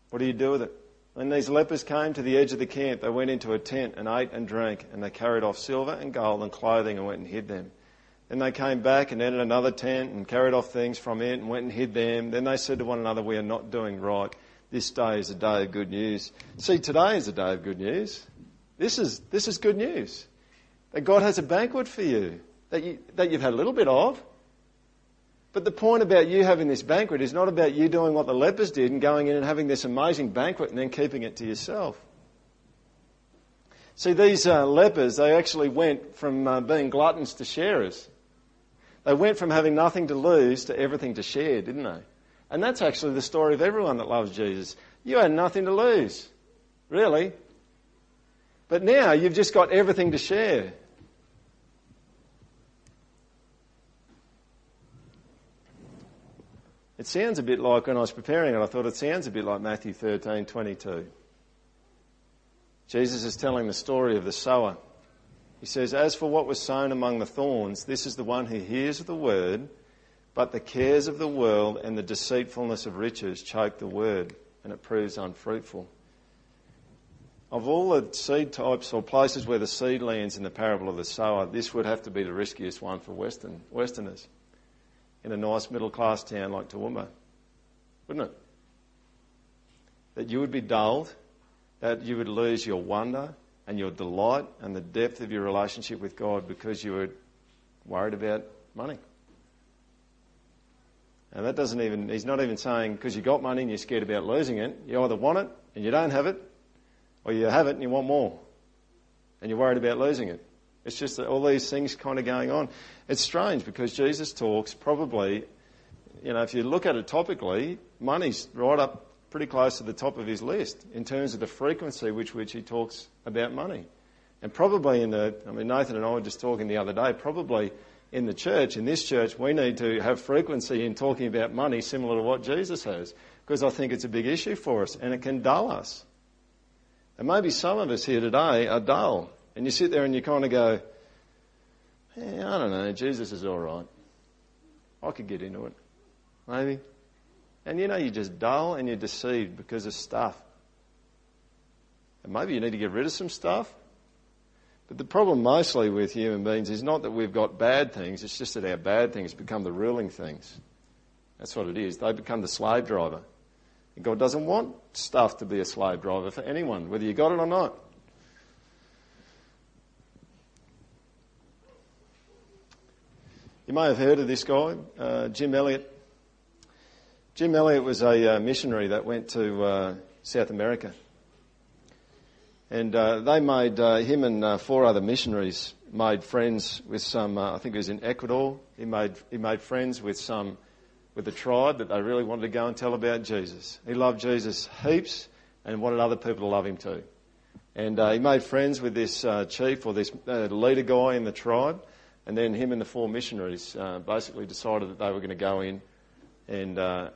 what do you do with it? When these lepers came to the edge of the camp, they went into a tent and ate and drank, and they carried off silver and gold and clothing and went and hid them. Then they came back and entered another tent and carried off things from it and went and hid them. Then they said to one another, We are not doing right. This day is a day of good news. See, today is a day of good news. This is, this is good news. That God has a banquet for you that, you, that you've had a little bit of. But the point about you having this banquet is not about you doing what the lepers did and going in and having this amazing banquet and then keeping it to yourself. See, these uh, lepers, they actually went from uh, being gluttons to sharers. They went from having nothing to lose to everything to share, didn't they? And that's actually the story of everyone that loves Jesus. You had nothing to lose, really. But now you've just got everything to share. It sounds a bit like, when I was preparing it, I thought it sounds a bit like Matthew 13, 22. Jesus is telling the story of the sower. He says, As for what was sown among the thorns, this is the one who hears the word, but the cares of the world and the deceitfulness of riches choke the word, and it proves unfruitful. Of all the seed types or places where the seed lands in the parable of the sower, this would have to be the riskiest one for Western, Westerners in a nice middle class town like Toowoomba, wouldn't it? That you would be dulled, that you would lose your wonder and your delight and the depth of your relationship with God because you were worried about money. And that doesn't even, he's not even saying because you got money and you're scared about losing it. You either want it and you don't have it, or you have it and you want more. And you're worried about losing it. It's just that all these things kind of going on. It's strange because Jesus talks probably, you know, if you look at it topically, money's right up pretty close to the top of his list in terms of the frequency with which he talks about money. And probably in the, I mean, Nathan and I were just talking the other day, probably in the church, in this church, we need to have frequency in talking about money similar to what Jesus has, because I think it's a big issue for us and it can dull us. And maybe some of us here today are dull and you sit there and you kind of go, yeah, I don't know, Jesus is all right. I could get into it. Maybe. And you know, you're just dull and you're deceived because of stuff. And maybe you need to get rid of some stuff. But the problem mostly with human beings is not that we've got bad things, it's just that our bad things become the ruling things. That's what it is. They become the slave driver. And God doesn't want stuff to be a slave driver for anyone, whether you got it or not. You may have heard of this guy, uh, Jim Elliot. Jim Elliot was a uh, missionary that went to uh, South America. And uh, they made, uh, him and uh, four other missionaries made friends with some, I think it was in Ecuador. He made, he made friends with some, with a tribe that they really wanted to go and tell about Jesus. He loved Jesus heaps and wanted other people to love him too. And he made friends with this chief or this leader guy in the tribe and then him and the four missionaries uh, basically decided that they were going to go in and, uh,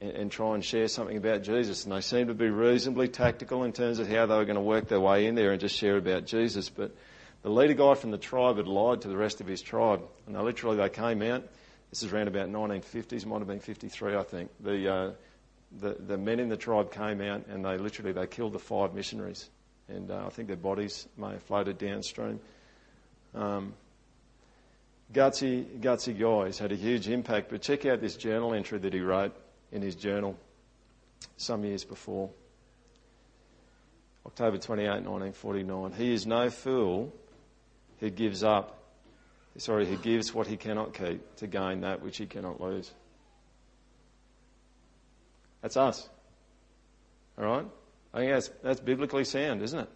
and, and try and share something about Jesus. And they seemed to be reasonably tactical in terms of how they were going to work their way in there and just share about Jesus. But the leader guy from the tribe had lied to the rest of his tribe. And they literally they came out. This is around about 1950s, might have been 53, I think. The, uh, the, the men in the tribe came out and they literally they killed the five missionaries. And uh, I think their bodies may have floated downstream. Um, gutsy, gutsy guy. He's had a huge impact. But check out this journal entry that he wrote in his journal some years before. October 28, 1949. He is no fool who gives up, sorry, who gives what he cannot keep to gain that which he cannot lose. That's us. All right? I think that's, that's biblically sound, isn't it?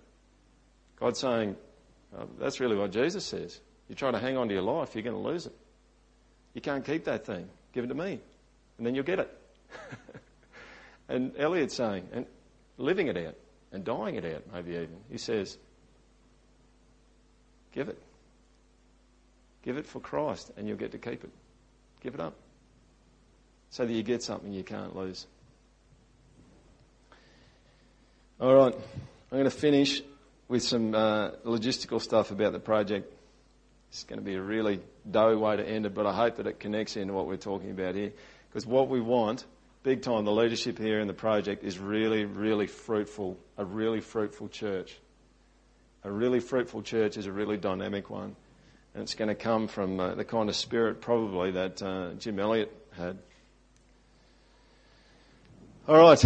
God's saying, uh, that's really what Jesus says. You try to hang on to your life, you're going to lose it. You can't keep that thing. Give it to me, and then you'll get it. and Elliot's saying, and living it out, and dying it out, maybe even. He says, give it. Give it for Christ, and you'll get to keep it. Give it up. So that you get something you can't lose. All right, I'm going to finish with some uh, logistical stuff about the project. It's going to be a really doughy way to end it, but I hope that it connects into what we're talking about here. Because what we want big time. The leadership here in the project is really, really fruitful, a really fruitful church. A really fruitful church is a really dynamic one. And it's going to come from uh, the kind of spirit probably that uh, Jim Elliot had. All right,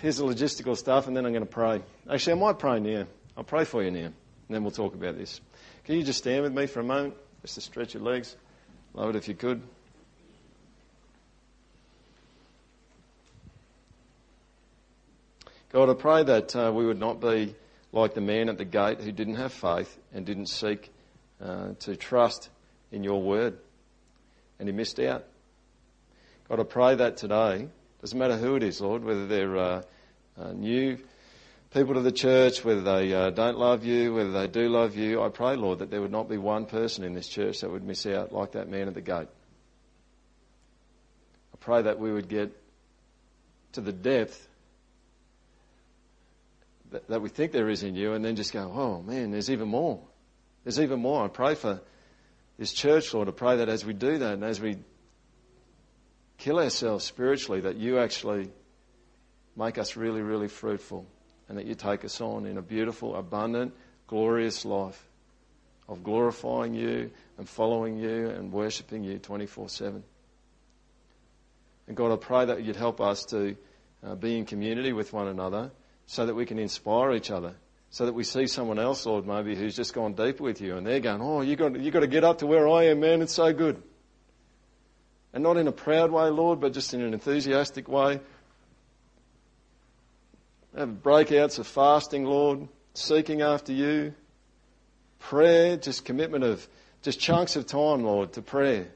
here's the logistical stuff, and then I'm going to pray. Actually, I might pray now. I'll pray for you now, and then we'll talk about this. Can you just stand with me for a moment, just to stretch your legs? Love it if you could. God, I pray that uh, we would not be like the man at the gate who didn't have faith and didn't seek uh, to trust in your word. And he missed out. God, I pray that today, doesn't matter who it is, Lord, whether they're uh, uh, new people to the church, whether they uh, don't love you, whether they do love you, I pray, Lord, that there would not be one person in this church that would miss out like that man at the gate. I pray that we would get to the depth that, that we think there is in you and then just go, oh man, there's even more. There's even more. I pray for this church, Lord. I pray that as we do that and as we kill ourselves spiritually, that you actually make us really, really fruitful and that you take us on in a beautiful, abundant, glorious life of glorifying you and following you and worshipping you 24 7. And God, I pray that you'd help us to uh, be in community with one another so that we can inspire each other so that we see someone else, Lord, maybe who's just gone deeper with you, and they're going, "Oh, you got you got to get up to where I am, man. It's so good." And not in a proud way, Lord, but just in an enthusiastic way. Have breakouts of fasting, Lord, seeking after you, prayer, just commitment of just chunks of time, Lord, to prayer.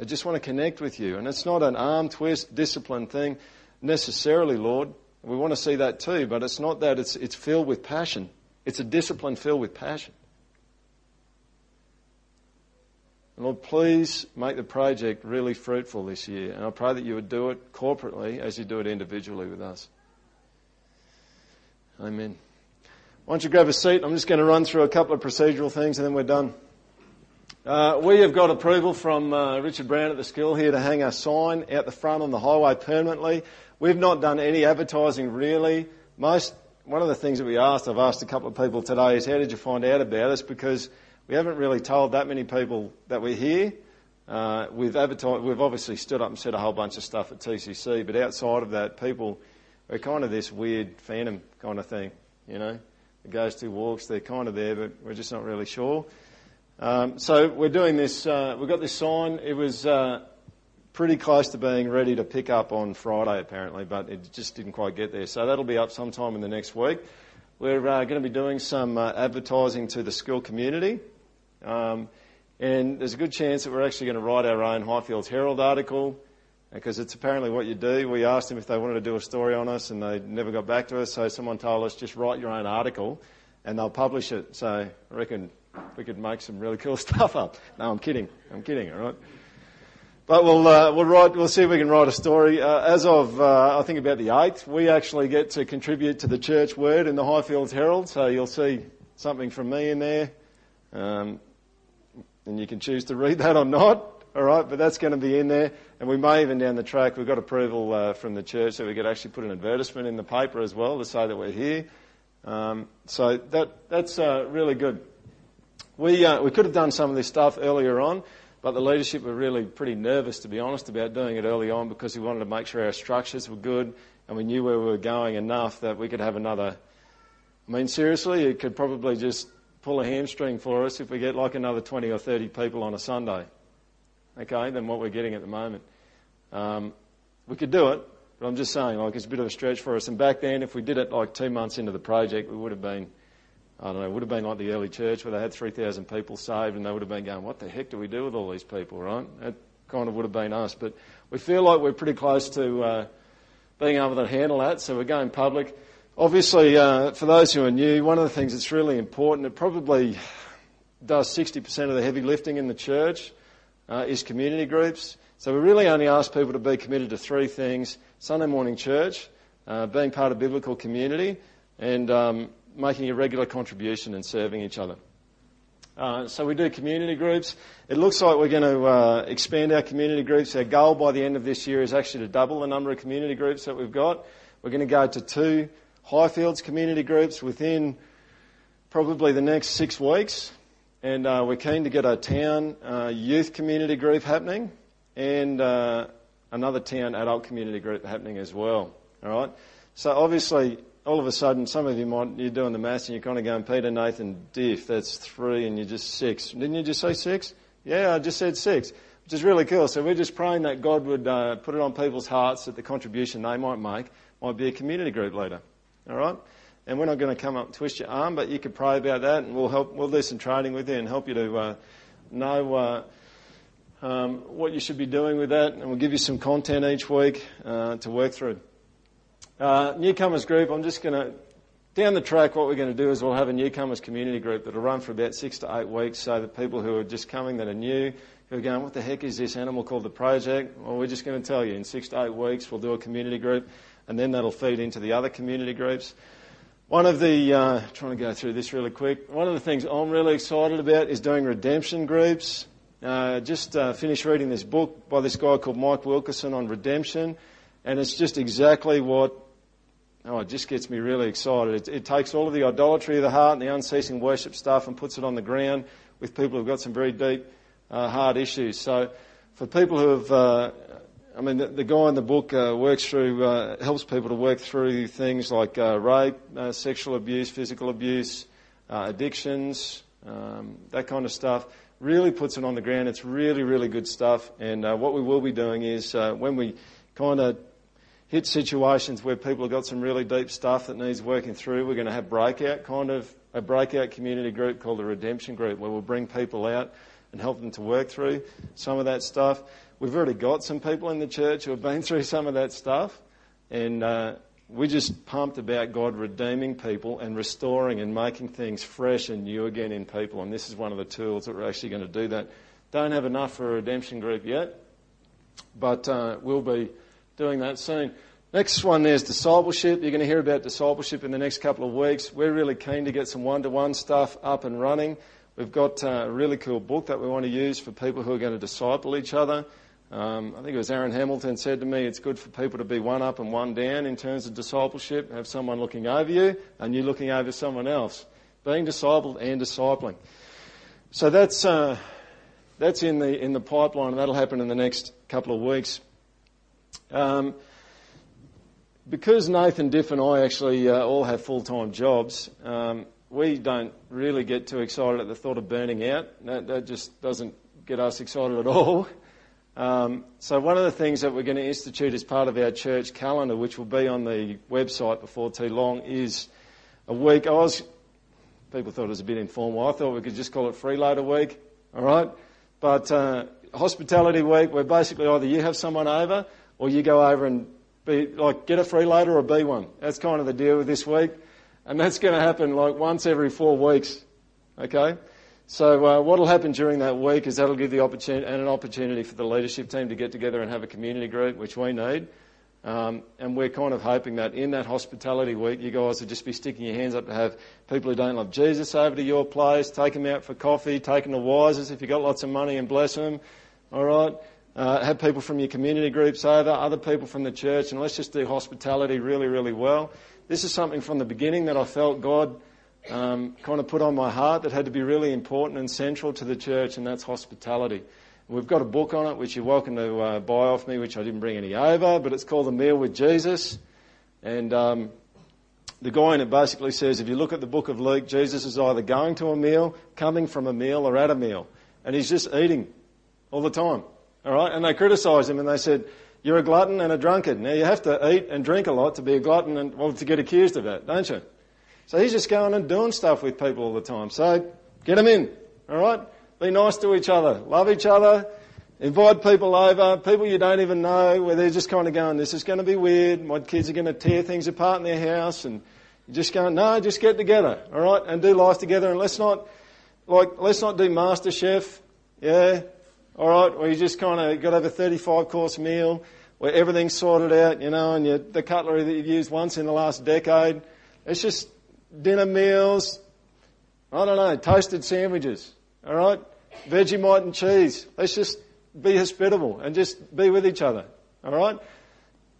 I just want to connect with you, and it's not an arm twist discipline thing necessarily, Lord. We want to see that too, but it's not that, it's, it's filled with passion. It's a discipline filled with passion. And Lord, please make the project really fruitful this year. And I pray that you would do it corporately as you do it individually with us. Amen. Why don't you grab a seat? I'm just going to run through a couple of procedural things and then we're done. Uh, we have got approval from uh, Richard Brown at the school here to hang a sign out the front on the highway permanently. We've not done any advertising really. Most, one of the things that we asked, I've asked a couple of people today is how did you find out about us? Because we haven't really told that many people that we're here. Uh, we've we've obviously stood up and said a whole bunch of stuff at TCC, but outside of that, people, we're kind of this weird phantom kind of thing, you know. It goes to walks, they're kind of there, but we're just not really sure. Um, so we're doing this, uh, we've got this sign. It was, uh, pretty close to being ready to pick up on Friday, apparently, but it just didn't quite get there. So that'll be up sometime in the next week. We're uh, going to be doing some uh, advertising to the school community. Um, and there's a good chance that we're actually going to write our own Highfields Herald article because it's apparently what you do. We asked them if they wanted to do a story on us and they never got back to us. So someone told us just write your own article and they'll publish it. So I reckon we could make some really cool stuff up. No, I'm kidding. I'm kidding, all right? But we'll, uh, we'll, write, we'll see if we can write a story. Uh, as of, uh, I think about the 8th, we actually get to contribute to the church word in the Highfields Herald, so you'll see something from me in there. Um, and you can choose to read that or not, alright, but that's going to be in there. And we may even down the track, we've got approval uh, from the church that we could actually put an advertisement in the paper as well to say that we're here. Um, so that, that's uh, really good. We, uh, we could have done some of this stuff earlier on. But the leadership were really pretty nervous, to be honest, about doing it early on because we wanted to make sure our structures were good and we knew where we were going enough that we could have another. I mean, seriously, it could probably just pull a hamstring for us if we get like another 20 or 30 people on a Sunday, okay, than what we're getting at the moment. Um, we could do it, but I'm just saying, like, it's a bit of a stretch for us. And back then, if we did it like two months into the project, we would have been I don't know, would have been like the early church where they had 3,000 people saved and they would have been going, what the heck do we do with all these people, right? That kind of would have been us. But we feel like we're pretty close to uh, being able to handle that, so we're going public. Obviously, uh, for those who are new, one of the things that's really important, it probably does 60% of the heavy lifting in the church, uh, is community groups. So we really only ask people to be committed to three things Sunday morning church, uh, being part of biblical community, and um, making a regular contribution and serving each other. Uh, so we do community groups. It looks like we're going to uh, expand our community groups. Our goal by the end of this year is actually to double the number of community groups that we've got. We're going to go to two Highfields community groups within probably the next six weeks. And uh, we're keen to get a town uh, youth community group happening and uh, another town adult community group happening as well. All right. So obviously, all of a sudden, some of you might, you're doing the maths and you're kind of going, Peter, Nathan, Diff, that's three and you're just six. Didn't you just say six? Yeah, I just said six, which is really cool. So we're just praying that God would uh, put it on people's hearts that the contribution they might make might be a community group leader. All right? And we're not going to come up and twist your arm, but you could pray about that and we'll help, we'll do some training with you and help you to uh, know uh, um, what you should be doing with that. And we'll give you some content each week uh, to work through. Uh, newcomers group, I'm just going to, down the track, what we're going to do is we'll have a newcomers community group that'll run for about six to eight weeks so that people who are just coming that are new, who are going, what the heck is this animal called the project? Well, we're just going to tell you in six to eight weeks we'll do a community group and then that'll feed into the other community groups. One of the, uh, trying to go through this really quick, one of the things I'm really excited about is doing redemption groups. Uh, just uh, finished reading this book by this guy called Mike Wilkerson on redemption, and it's just exactly what Oh, it just gets me really excited. It, it, takes all of the idolatry of the heart and the unceasing worship stuff and puts it on the ground with people who've got some very deep, uh, hard issues. So, for people who have, uh, I mean, the, the, guy in the book uh, works through, uh, helps people to work through things like uh, rape, uh, sexual abuse, physical abuse, addictions, um, that kind of stuff. Really puts it on the ground. It's really, really good stuff. And what we will be doing is when we kind of hit situations where people have got some really deep stuff that needs working through, we're going to have breakout kind of a breakout community group called the Redemption Group, where we'll bring people out and help them to work through some of that stuff. We've already got some people in the church who have been through some of that stuff, and uh, we're just pumped about God redeeming people and restoring and making things fresh and new again in people. And this is one of the tools that we're actually going to do that. Don't have enough for a redemption group yet, but uh, we'll be doing that soon. Next one there's discipleship. You're going to hear about discipleship in the next couple of weeks. We're really keen to get some one-to-one stuff up and running. We've got uh, a really cool book that we want to use for people who are going to disciple each other. Um, I think it was Aaron Hamilton said to me, it's good for people to be one up and one down in terms of discipleship. Have someone looking over you and you looking over someone else. Being discipled and discipling. So that's uh, that's in the in the pipeline, and that'll happen in the next couple of weeks. Um, because Nathan, Diff, and I actually uh, all have full time jobs, um, we don't really get too excited at the thought of burning out. That, that just doesn't get us excited at all. Um, so, one of the things that we're going to institute as part of our church calendar, which will be on the website before too long, is a week. I was, people thought it was a bit informal. I thought we could just call it freeloader week, all right? But uh, hospitality week, where basically either you have someone over or you go over and be like get a freeloader or be one. That's kind of the deal with this week, and that's going to happen like once every four weeks. Okay, so uh, what will happen during that week is that'll give the opportunity and an opportunity for the leadership team to get together and have a community group, which we need. Um, and we're kind of hoping that in that hospitality week, you guys will just be sticking your hands up to have people who don't love Jesus over to your place, take them out for coffee, take them to Wises if you've got lots of money and bless them. All right. Uh, have people from your community groups over, other people from the church, and let's just do hospitality really, really well. This is something from the beginning that I felt God um, kind of put on my heart that had to be really important and central to the church, and that's hospitality. We've got a book on it which you're welcome to uh, buy off me, which I didn't bring any over, but it's called The Meal with Jesus. And um, the guy in it basically says if you look at the book of Luke, Jesus is either going to a meal, coming from a meal, or at a meal. And he's just eating all the time. All right, and they criticised him and they said, "You're a glutton and a drunkard. Now you have to eat and drink a lot to be a glutton and well to get accused of that, don't you?" So he's just going and doing stuff with people all the time. So get them in. All right, be nice to each other, love each other, invite people over, people you don't even know, where they're just kind of going, "This is going to be weird. My kids are going to tear things apart in their house," and you're just going, "No, just get together, all right, and do life together, and let's not." Like, let's not do MasterChef, yeah, all right, where you just kind of got over a 35 course meal where everything's sorted out, you know, and you, the cutlery that you've used once in the last decade. It's just dinner meals, I don't know, toasted sandwiches. All right? Vegemite and cheese. Let's just be hospitable and just be with each other. All right?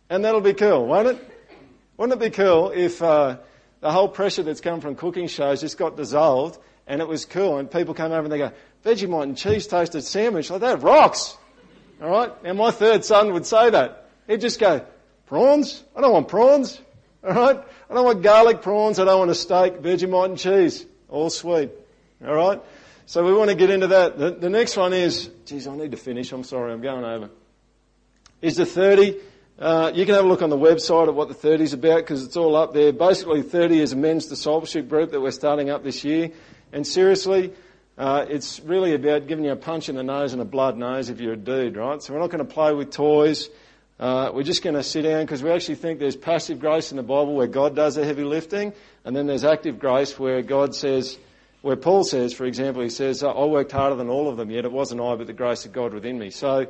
And that'll be cool, won't it? Wouldn't it be cool if uh, the whole pressure that's come from cooking shows just got dissolved and it was cool and people come over and they go, Vegemite and cheese toasted sandwich, like that rocks. All right? And my third son would say that. He'd just go, prawns? I don't want prawns. All right? I don't want garlic prawns. I don't want a steak, Vegemite and cheese. All sweet. All right? So we want to get into that. The, the next one is, geez, I need to finish. I'm sorry, I'm going over. Is the 30. Uh, you can have a look on the website of what the 30 is about because it's all up there. Basically, 30 is a men's discipleship group that we're starting up this year. And seriously, uh, it's really about giving you a punch in the nose and a blood nose if you're a dude, right? So we're not going to play with toys. Uh, we're just going to sit down because we actually think there's passive grace in the Bible where God does the heavy lifting, and then there's active grace where God says, where Paul says, for example, he says, I worked harder than all of them, yet it wasn't I, but the grace of God within me. So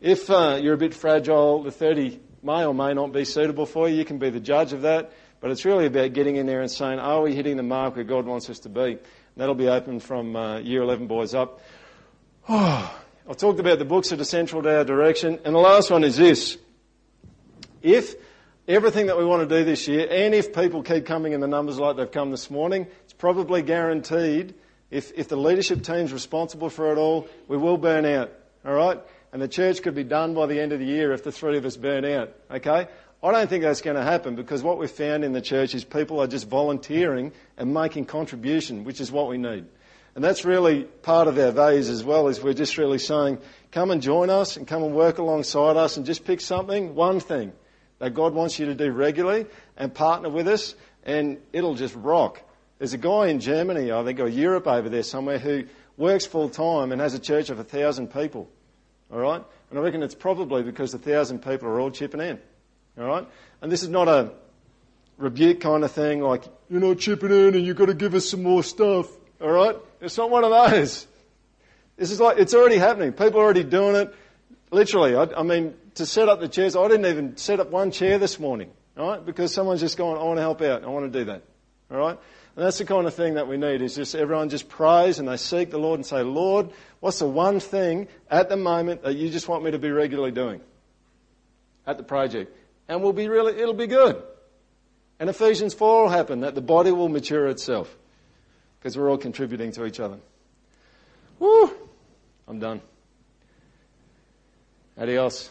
if uh, you're a bit fragile, the 30 may or may not be suitable for you. You can be the judge of that. But it's really about getting in there and saying, are we hitting the mark where God wants us to be? That'll be open from uh, year 11 boys up. I've talked about the books that are central to our direction. And the last one is this. If everything that we want to do this year, and if people keep coming in the numbers like they've come this morning, it's probably guaranteed if, if the leadership team's responsible for it all, we will burn out. All right? And the church could be done by the end of the year if the three of us burn out. Okay? I don't think that's going to happen because what we've found in the church is people are just volunteering and making contribution, which is what we need. And that's really part of our values as well, is we're just really saying, come and join us and come and work alongside us and just pick something, one thing that God wants you to do regularly and partner with us and it'll just rock. There's a guy in Germany, I think, or Europe over there somewhere who works full time and has a church of a thousand people. Alright? And I reckon it's probably because a thousand people are all chipping in. All right? And this is not a rebuke kind of thing like, you're not chipping in and you've got to give us some more stuff. All right? It's not one of those. This is like, it's already happening. People are already doing it. Literally, I, I mean, to set up the chairs, I didn't even set up one chair this morning. All right? Because someone's just going, I want to help out. I want to do that. All right? And that's the kind of thing that we need is just everyone just prays and they seek the Lord and say, Lord, what's the one thing at the moment that you just want me to be regularly doing at the project? and we'll be really, it'll be good. And Ephesians 4 will happen, that the body will mature itself. Because we're all contributing to each other. Woo! I'm done. Adios.